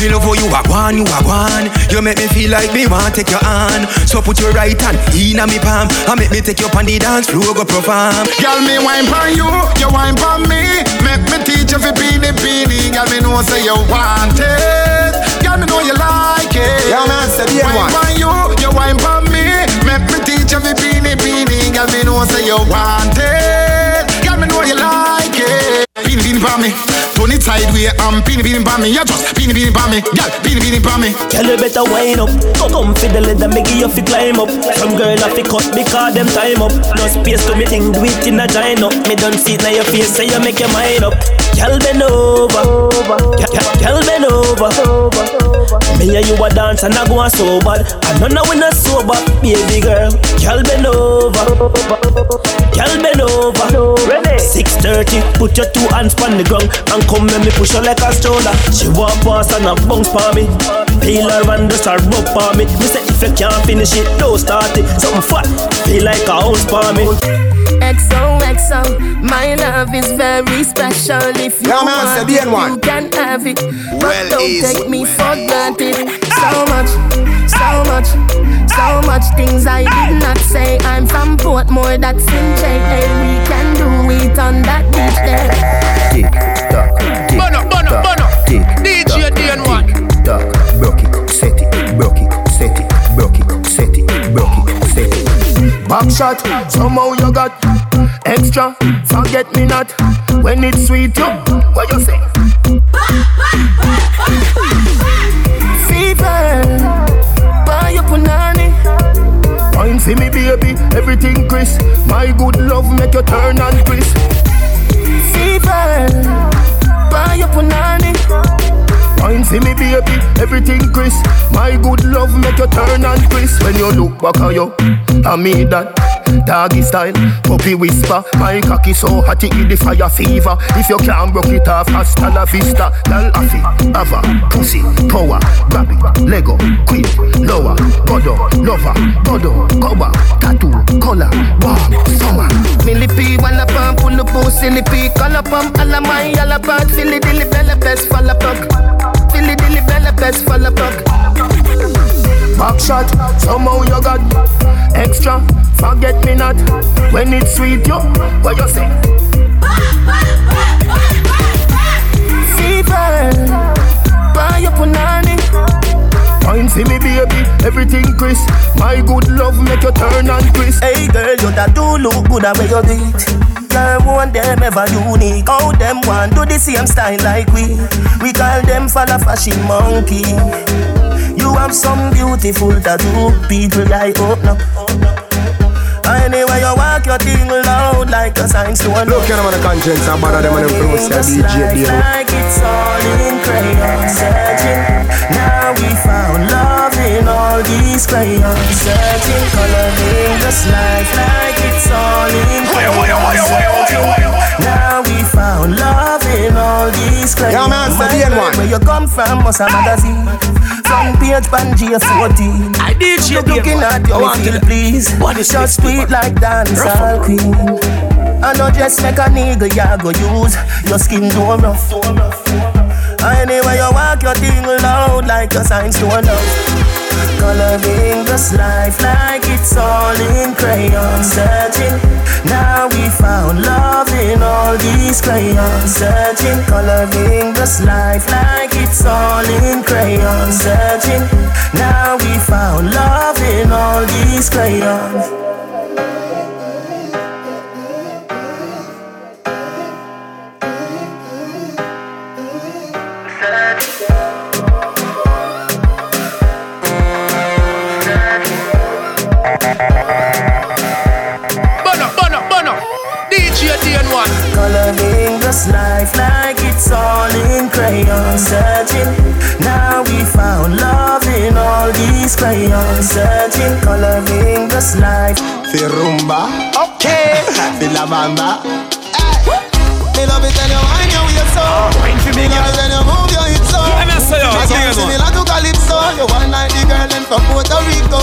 Me love how you are one, you are one. You make me feel like me want take your hand. So put your right hand in a me palm and make me take you on the dance floor go perform. Girl, me wine pon you, you wine pon me. Make me teach you fi beanie beanie. Girl, me know say you want it. Girl, me know you like it. Yeah, man, say the wine one. pon you, you wine pon me. Make me teach you fi beanie beanie. Girl, me know say you want it. Girl, me know you like it. Beanie beanie pon me. Turn it and beanie beanie pon me. You just beanie beanie pon me. Girl, beanie beanie pon me. Girl, you better wind up. Come, come for the leather, make you fi climb up. Some girl have fi cut because them time up. No space to me thing, do it in a giant up. Me don't see it now your face, so you make your mind up. Girl bend over, girl bend over. Me and you a dance and I go on so bad. I know now we not sober, baby girl. Girl bend over, girl bend over. Six thirty, put your two hands on the ground and come let me push her like a stroller. She walk past and a bounce for me. Peel her and just a rub for me. Me say if you can't finish it, don't start it. Something fat, feel like a ounce for me. XOXO, love is very special. If you Yeah, man, want it, the one. you can have it. Well, but don't easy. take me for granted. Ah! So much, so much, so much things I did ah! not say. I'm from Portmore, that's in J.A. We can do it on that beach there. Tick tock, tick Bono, bono, tock, bono. tick DJ tock, Daneone. tick tock, broke it, set it, broke it, set it, broke it, set it, broke it, set it. Back shot, somehow you got extra. Forget me not when it's sweet. You, what you say? Fever, buy your punani. Wine for me, baby, everything crisp. My good love make you turn and crisp. Fever, buy your punani. Wine for me, baby, everything crisp. My good love make you turn and crisp. When you look back at you, I mean that. Doggy style, puppy whisper. My cocky so hot it the fire fever. If you can't broke it off, hasta la vista. Lal afi, ava, pussy, power, it, Lego, queen, lower, godo, lover, godo, cover, tattoo, color, warm, summer. Millipede, wanna pump, pull the pussy, lippy, color pump, alla bad, filly dilly bella best, fall apart. Filly dilly bella best, fall apart. Back shot, somehow you got extra. Forget me not when it's sweet, yo. What you say? Fever, buy your punani. Wine for me, baby, everything crisp. My good love make you turn and crisp. Hey girl, you that do look good at where you do. Girl, one them ever unique. How them want do the same style like we. We call them follow fashion monkey. You have some beautiful tattoo, people like oh, open up. Anyway, you walk your thing loud like a sign stone. Look at them on the conscience and bother them on them close to Just DJ like, Dale. like it's all in crayon searching. Now we found love in all these crayons searching, coloring just like like it's all in crayon searching. Now we found love in all these crayons. Yeah, man, My steady and girl, one. Where you come from? Must a magazine. From page Pangea 14. I did you Look looking at you, me feel please. Just sweet like dancehall queen. I know just make a nigga ya go use your skin do rough. Anyway you walk your thing loud like your signs to love. Coloring this life like it's all in crayon searching. Now we found love in all these crayons searching. Coloring this life like it's all in crayon searching. Now we found love in all these crayons. This life like it's all in crayon searching. Now we found love in all these crayons searching. Coloring this life. Fi rumba, okay. Fi la bamba. Me love it when you wind your waist so. Wine me, Me love it when you move your hips so. Yeah, me say, yo, Me sing it, sing man. similar to calypso. You one like the girl them from Puerto Rico.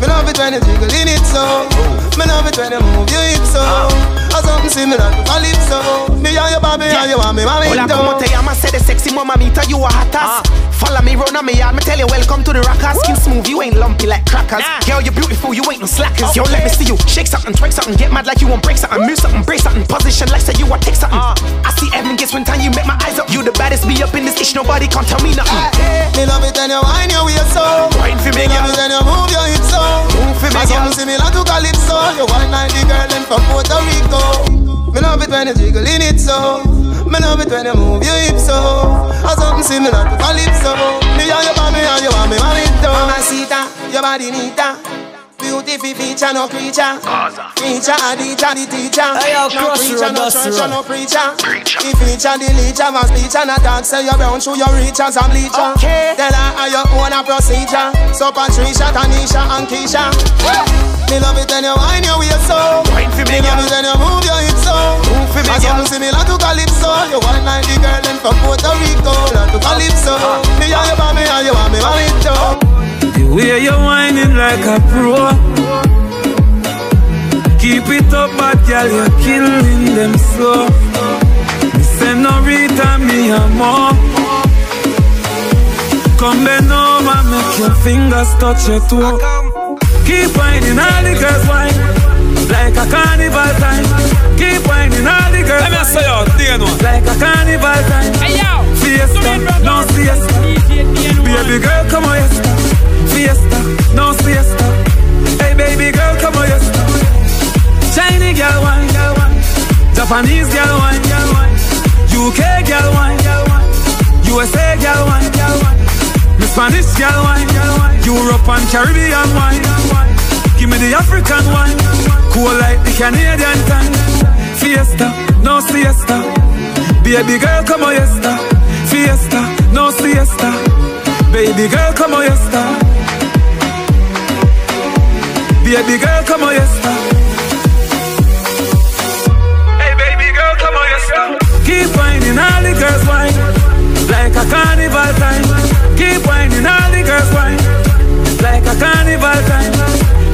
Me love it when you jiggle in it so. Me love it when you move your hips so. Something similar to calypso. Me and your baby and you want me mommy Hola, ¿cómo te llamas? Eres sexy mamita, you a hot ass. Ah. Follow me, run on me yard, me tell you welcome to the rockers. Skin smooth, you ain't lumpy like crackers. Girl, you're beautiful, you ain't no slackers. Oh, Yo, let me see you shake something, twerk something, get mad like you want break something, move something, break something, position like say you want take something. Ah. I see Evan gets when time you make my eyes up. You the baddest, be up in this ish, nobody can't tell me nothing. Eh, eh, me love it when you wind your waist so. Wine for me, Me love it when you move your hips so. Move for me, girl. similar to calypso. You one like the girl them from Puerto Rico. Me love it when you jiggle in it so. Me love it when you move your hips so. Or something similar to calypso. Me and your mommy and you want me mommy too. Mamacita, your body nita. beauty fi feature no creature. Teacher a teacher the teacher. Hey, yo, no cross preacher road, no that's church road. no preacher. He feature the leacher man speech and a talk say you brown through your reachers and bleacher. Tell her how you own a procedure. So Patricia, Tanisha and Keisha. Me love it when you whine your waist so. Me love it when you move your hips so. As something similar to calypso. You want like the girl them from Puerto Rico. Like to calypso. Me and you want me and you want me want it too. The way you're whining like a pro. Keep it up, bad girl, you're killing them slow. Me say no Rita, me a more. Come bend over, make your fingers touch your toe. Keep whining, all the girls whine like a carnival time. Keep whining, all the girls. Let me say out, Like a carnival time. Hey yo, fiesta, no siesta. Baby girl, come on, yes. Fiesta, no siesta. Hey baby girl, come on, yes. Chinese girl wine, girl wine. Japanese girl wine, girl wine. UK girl wine, girl wine. USA girl wine, girl wine. Me Spanish girl wine, wine. Europe and Caribbean wine, wine. Give me the African wine, cool like the Canadian time. Fiesta, no siesta. Baby girl, come on, yesta. Fiesta, no siesta. Baby girl, come on, yesta. Baby girl, come on, yesta. Hey, baby girl, come on, yesta. Keep whining, all the girls whine like a carnival time. Keep whining, all the girls whine like a carnival time.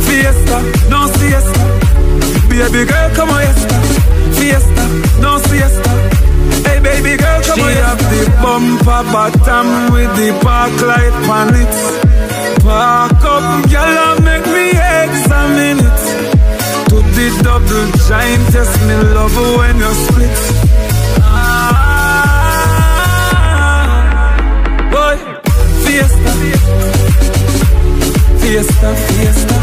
Fiesta, no siesta. Baby girl, come on, yesta. Fiesta, no siesta. Hey, baby girl, come on, She have the bumper bottom with the park light on it. Park up, girl, and make me examine it. To the double giant, test me love when you split. Fiesta, fiesta,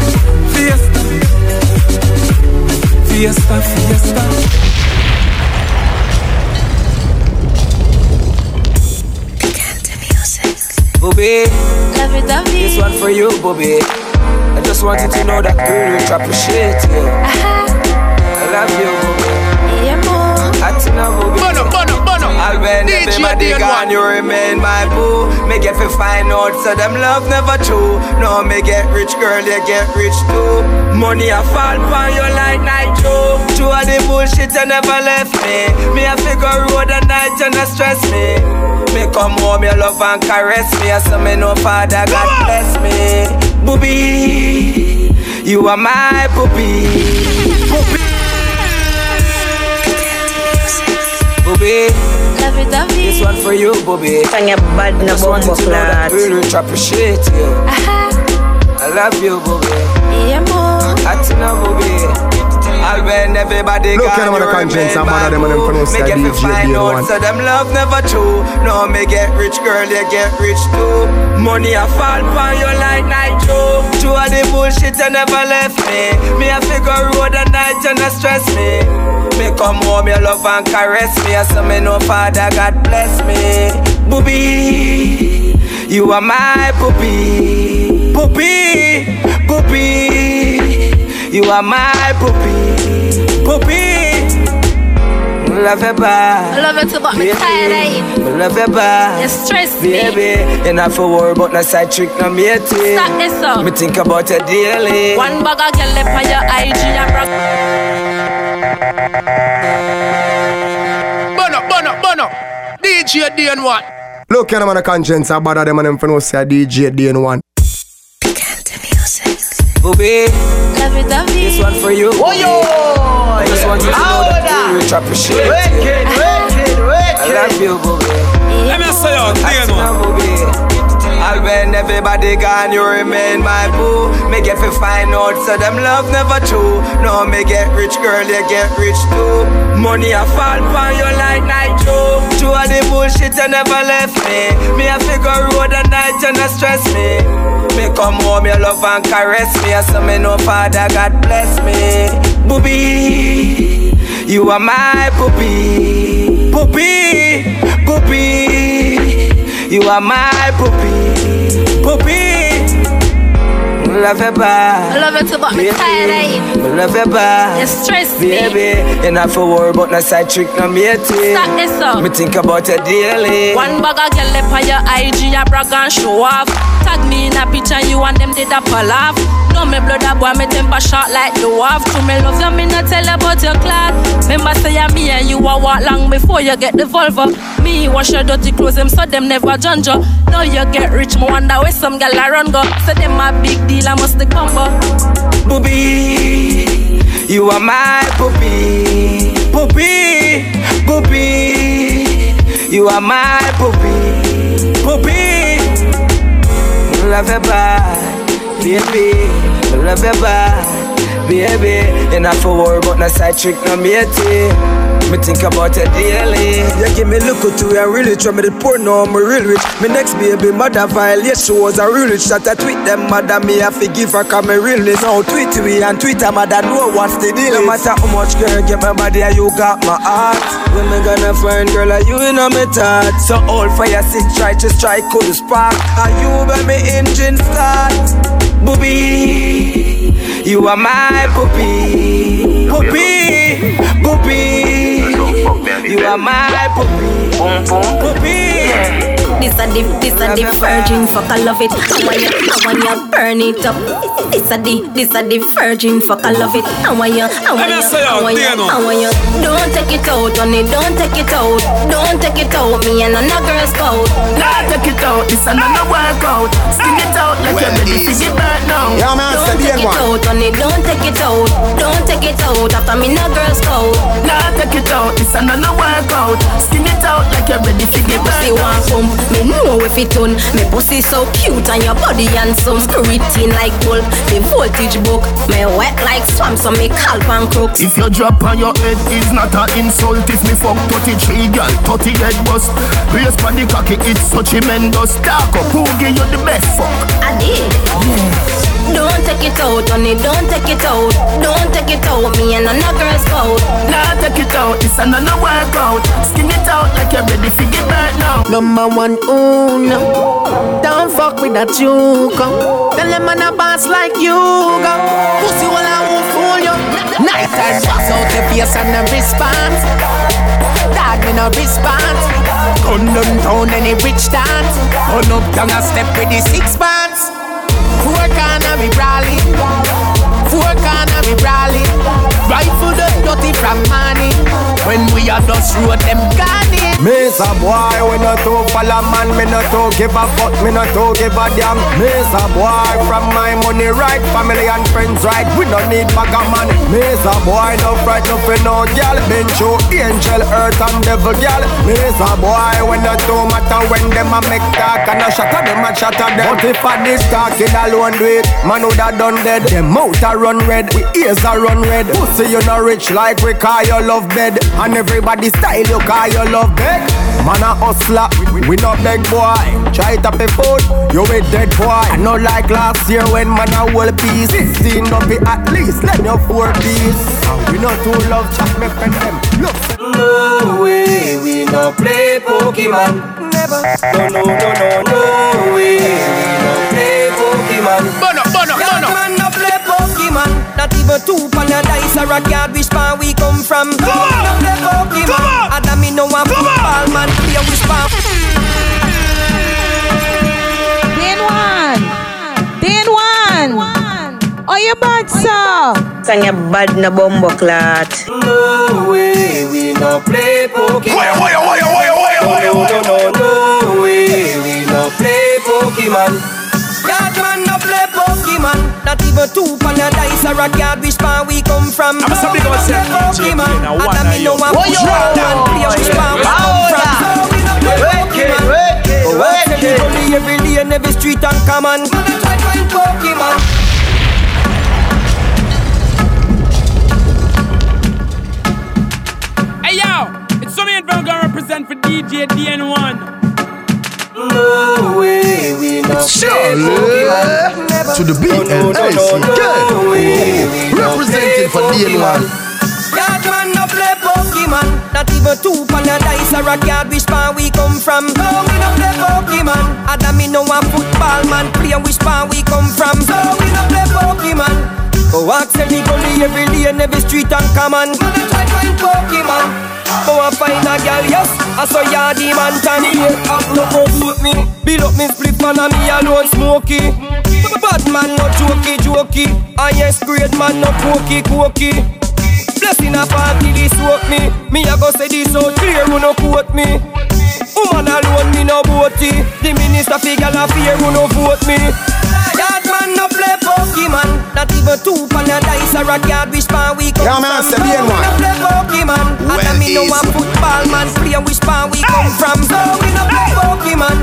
fiesta, fiesta, fiesta. Booby, this one for you, Booby. I just wanted to know that girl will appreciate you. I love you, Booby. Atina, Booby. Bono, bono, bono. I'll bend DJ everybody Dean gone, one. you remain my boo. Me get fi find out, so them love never true. No, me get rich, girl, you get rich too. Money I fall on you like nitro. Two of the bullshit you never left me. Me a figure road at night and not stress me. Me come home, you love and caress me. So me know Father God bless me. Booby, you are my booby. Booby. Booby. This one for you, Booby. Tanya bad na Just wanted bombo to know that clat. girl will appreciate you. I love you, Booby. Atina, Booby. Everybody Look, you know what you the conscience and mother them and them pronounce that DJ find out, so them love never true. No, me get rich, girl, you get rich too. Money I fall on you like nitro. Two of the bullshit you never left me. Me a figure road at night and not stress me. Me come home, you love and caress me. So me know Father God bless me. Booby, you are my booby. Booby, booby, you are my booby. Booby. Love you bad. I love it too, but me tired, eh? Love you bad. You stress me. Baby, you not for worry about no side trick, no matey. Stop this up. Me think about you daily. One bag of girl left on your IG and rock. Bono, bono, bono. DJ Daneone. Look, you know man the conscience and bother them and them for no say DJ Daneone. Booby, Love it, love this one for you. Oh, yo. I just want you to know that you will appreciate Wicked, you. wicked, I love you, Booby. Let me say out, Dean Atina, Booby. Everybody gone, you remain my boo. Me get fi find out, so them love never true. No, me get rich, girl, you get rich too. Money I fall on you like nitro. Two of the bullshit you never left me. Me a figure road at night and not stress me. Me come home, you love and caress me. So me know Father God bless me. Booby, you are my booby. Booby, booby. You are my puppy, love you bad. I love it about me tired it. Me love you bad. You stress me. Baby, you not for worry about no side trick, no matey. Stop this up. Me think about you daily. One bag of girl on your IG, a brag and show off. Tag me a picture, you and them did a off. No me blood a boy, me temper short like the wolf. To me love you, me not tell about your class. Remember say ya me and you a walk long before you get the vulva. Me wash your dirty clothes, them so them never you. Now you get rich, me wonder where some gal a run go. So them a big deal, I must the combo. Booby, you are my puppy. Puppy, puppy, you are my puppy. Puppy, love you bad, baby. Love you bad, baby. You not for worry about no side trick, no matey. Me think about it daily. You give me look to you and really try me the poor no, I'm real rich. Me next baby mother violation was a real rich. That I tweet them mother me I forgive her come me really now tweet we and tweet Twitter mother no what's the deal. No matter how much girl get my body, you got my heart. When me gonna find girl like you in a me thought. So all fire six try to strike could spark. And you when me engine start. Booby, you are my puppy. Puppy, puppy. You are my puppy. Puppy. This a the, this a the virgin fuck, I love it. I want you, I want you burn it up. This a the, this a the virgin fuck, I love it. I want you, I want you, I want you, I want you. Don't take it out, honey, don't take it out, don't take it out. Me and another girl's coat. Nah, take it out, this another workout. Sting it out like you're ready to get burnt now. Yeah, man, Don't take it out, honey, don't take it out, don't take it out. After me, no girl's coat. Nah, take it out, this another workout. Sting it out like you're ready to get pussy burnt want pump. Me know if it done. Me pussy so cute and your body and handsome. Screeching like gold. The voltage book. Me wet like swamp so me calp and crooks. If you drop on your head is not an insult If me fuck 33 girl, 30 head bust Race for the cocky, it's so tremendous Dark up, who give you the best fuck? I did. Don't take it out, honey, don't take it out. Don't take it out, me and another girl's coat. Nah, take it out, it's another workout. Skin it out like you're ready for get burnt now. Number one, ooh no Don't fuck with that you come. Tell them man a boss like you go Pussy well I won't fool you. Night and boss out the face and the response. Dog me no response. Gun them down any rich dance. Pull up down a step with the six bands dirty from money. When we are just road them gone it Me's a boy, we no too follow man, me no too give a fuck, me no too give a damn. Me's a boy, from my money right, family and friends right, we no need bag of man. Me's a boy, no fright, no for no gal, been through angel, earth and devil gal. Me's a boy, we no too matter when them a make talk and a shatter them a shatter them. But if a this talking alone do it, man would have done dead. Them mouth a run red, we ears a run red. Pussy you no rich like we call your love bed, and everybody style you call your love bed. Man a hustler, we, we not beg boy. Try it up a foot, you a dead boy. I know like last year when man a whole piece. 16 up it at least, let your four piece. We not too love chat me friend them. Look. No way, we no play Pokemon. Never. No, no, no, no, no way, we no play Pokemon. Not even two pan a dice or a card which pan we come from. Come on, no play Pokemon. And me no one football man. Play which pan. Then one. Then one. Oh, you bad, sir. Sang you bad na bombo clat. No way, we no play Pokemon. Why, why, why, why, why, why, No, no, no, no way, we no play Pokemon. Not even two pan a dice or a card which pan we come from. I'm so big of a play Pokemon. Now, And what I are me no you? one What push you out want? and play which pan we come from. So we no play Pokemon. Oh, I tell you only every day and every street and common. Gonna try find Pokemon. Hey yo, it's some man from represent for DJ Daneone. No To the beat and no, no, Representing for Daneone. Pokemon. Yard man no play Pokemon. Not even two pan a dice or a card which pan we come from. So we no play Pokemon. Adam me no a football man. Play which pan we come from. So we no play Pokemon. Go ask any gully every day and every street and common. Man a try find Pokemon. Go and find a girl, yes, I saw ya the man tan here. Up no go me, build up me split man and me alone smoky. Bad man no jokey jokey, and yes great man no cookie cookie. Blessing a party this work me, me a go say this out clear who no quote me. Woman alone me no boaty, the minister figure a fear who no vote me. Yard man no play Pokemon, not even two pan a dice or a card which pan we come Yeah, man, from. say the No, we no play Pokemon, and Well, me no a football man play which pan we come from. So we no play Pokemon.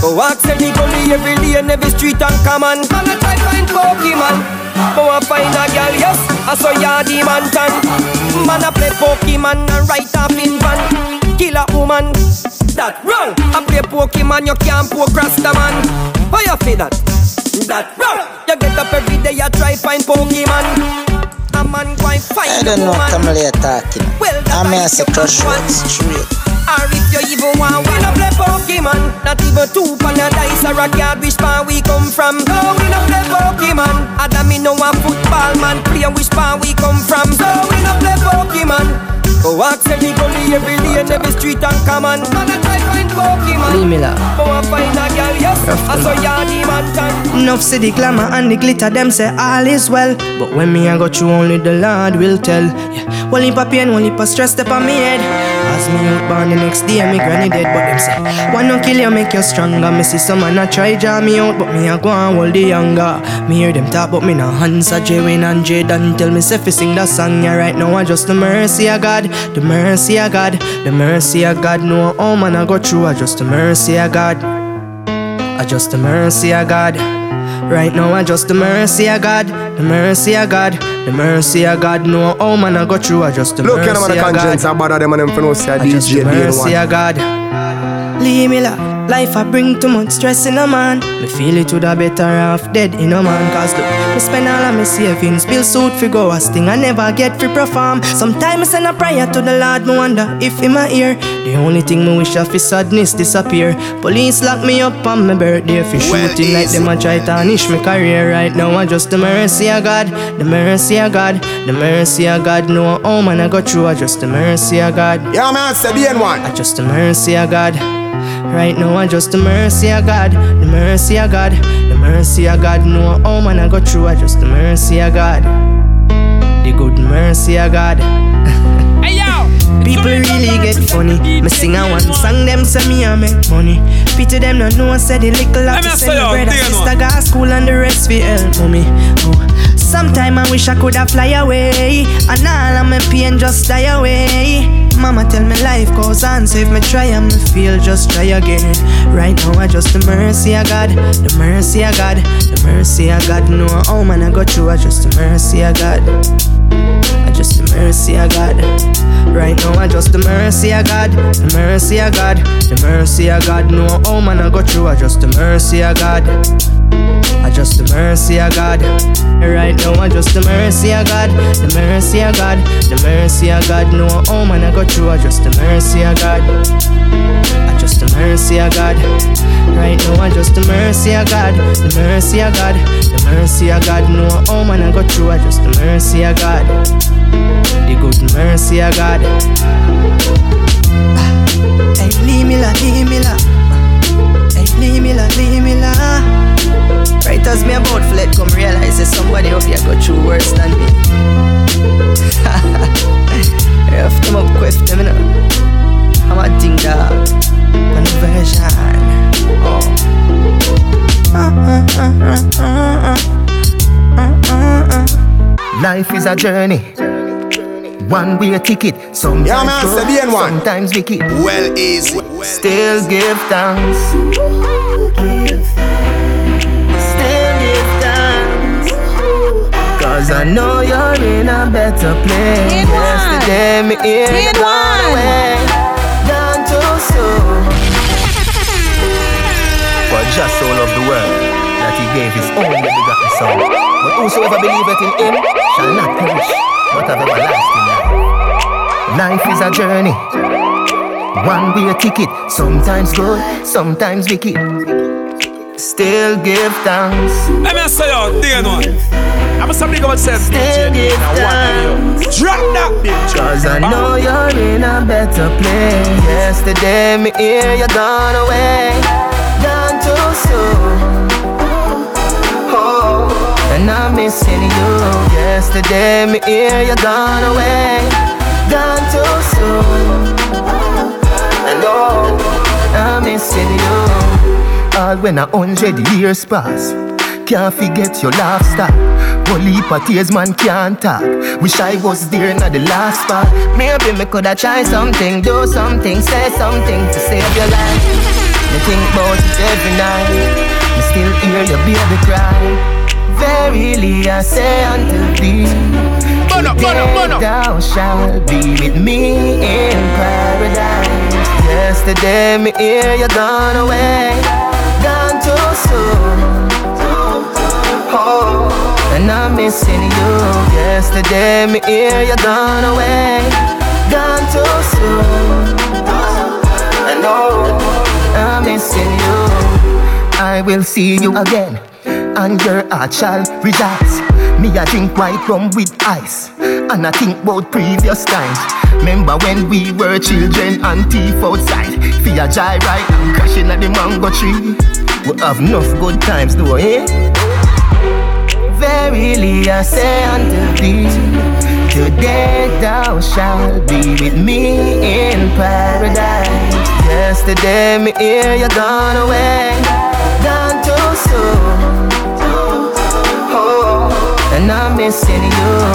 Go ask any gully every day and every street and common. Man a try find Pokemon. Go and find a girl, yes, I saw ya the man tan. Man a play Pokemon and right off in van. Kill a woman, that wrong. I play Pokemon, you can't poke Rasta man. How you feel that? That wrong. You get up every day, you try find Pokemon. A man and find I don't know what. I'm really talking. Well, I'm a crush straight. Or if you even want we no play Pokemon Not even two pan a dice or a card which pan we come from No, we no play Pokemon Adam me no a football man Play which pan we come from So we no play Pokemon Go ask every gully every day and every street and common Man a try find Pokemon Leave me la. Go and find a girl, yes I saw ya the man tan Enough see the glamour and the glitter, them say all is well. But when me I go through, only the Lord will tell. Yeah, one heap of pain, one heap of stress step on me head. Me out born the next day, me granny dead. But them say, one no kill you, make you stronger. Me see some man a try draw me out, but me I go and hold the younger. Me hear them talk, but me no answer. Jwin and Jaden tell me say sing that song. Yeah, right now I just the mercy of God, the mercy of God, the mercy of God. No, all man I go through, I just the mercy of God. I just the mercy of God. Right now, I just the mercy of God. The mercy of God. The mercy of God. No, oh man, I go through. I just the Look mercy at them of on the God. conscience and bother them and them for no say I just DJ the mercy of God. Leave me la. Life I bring too much stress in a man. Me feel it would a better off dead in a man. Cause look, me spend all of my savings. Bill suit fi go a sting. I never get free perform. Sometimes I send a prayer to the Lord. Me wonder if in my ear. The only thing me wish of is sadness disappear. Police lock me up on my birthday for Well, shooting like them a try tarnish my career. Right now I just the mercy of God. The mercy of God. The mercy of God. No, oh man, I go through. I just the mercy of God. Yeah, man, say the one. I just the mercy of God. Right now, I just the mercy of God, the mercy of God, the mercy of God. No, oh man, I go through. I just the mercy of God, the good mercy of God. Hey yo, People really get funny. Me sing a one song, them say me I make money. Pity them no know, say the little me to send yo, me brother, dear sister got school and the rest fi help mommy. Oh. Sometime I wish I could have fly away, and all of my pain just die away. Mama tell me life goes on, so if me try and me feel, just try again. Right now I just the mercy of God, the mercy of God, the mercy of God. No, oh man, I go through, I just the mercy of God. I just the mercy of God. Right now, I just the mercy of God, the mercy of God, the mercy of God. No, oh man, I go through. I just the mercy of God. I just the mercy of God. Right now, I just the mercy of God, the mercy of God, the mercy of God. No, oh man, I go through. I just the mercy of God. I just the mercy of God. Right now, I just the mercy of God, the mercy of God, the mercy of God. No, oh man, I go through. I just the mercy of God, the good mercy of God. Hey, leave me la, leave me la. Hey, leave me la, leave me la. Right as me about to let come realize that somebody up here got through worse than me. Rough them up, quiff them, you know. I'm a ding dog, an version. Oh. Life is a journey. One way ticket. Sometimes Yeah, man, good, say the N one. sometimes wicked. Well, easy. Still give thanks. Still Cause I know you're in a better place. Tin one. Yesterday me hear Tin you gone one. away. Gone too soon. For just so loved the world that he gave his only begotten son. But whosoever believeth in him shall not perish, but have everlasting life. Life is a journey. One way ticket, sometimes good, sometimes wicked. Still give thanks. Let me say you, day one. I'm something about self. Still give thanks. Drop that bitch. Cause I know uh-huh. you're in a better place. Yesterday, me hear you gone away. Gone too soon. Oh, and I'm missing you. Yesterday, me hear you gone away. Gone too soon. And oh, I'm missing you. All when a hundred years pass, can't forget your laugh stop. Only of tears man can't talk. Wish I was there in the last part. Maybe me coulda try something, do something, say something to save your life. Me think about it every night. Me still hear your baby cry. Verily I say unto thee, today thou shalt be with me in paradise. Yesterday me hear you gone away, gone too soon. Oh, oh, and I'm missing you. Yesterday me hear you gone away, gone too soon. And oh, I'm missing you. I will see you again, and your heart shall rejoice. Me a drink white rum with ice, and I think about previous times. Remember when we were children and thief outside? Fear joyride and crashing at the mango tree. We have enough good times though, eh? Verily I say unto thee, today thou shalt be with me in paradise. Yesterday me hear you gone away, gone too soon. Oh, and I'm missing you.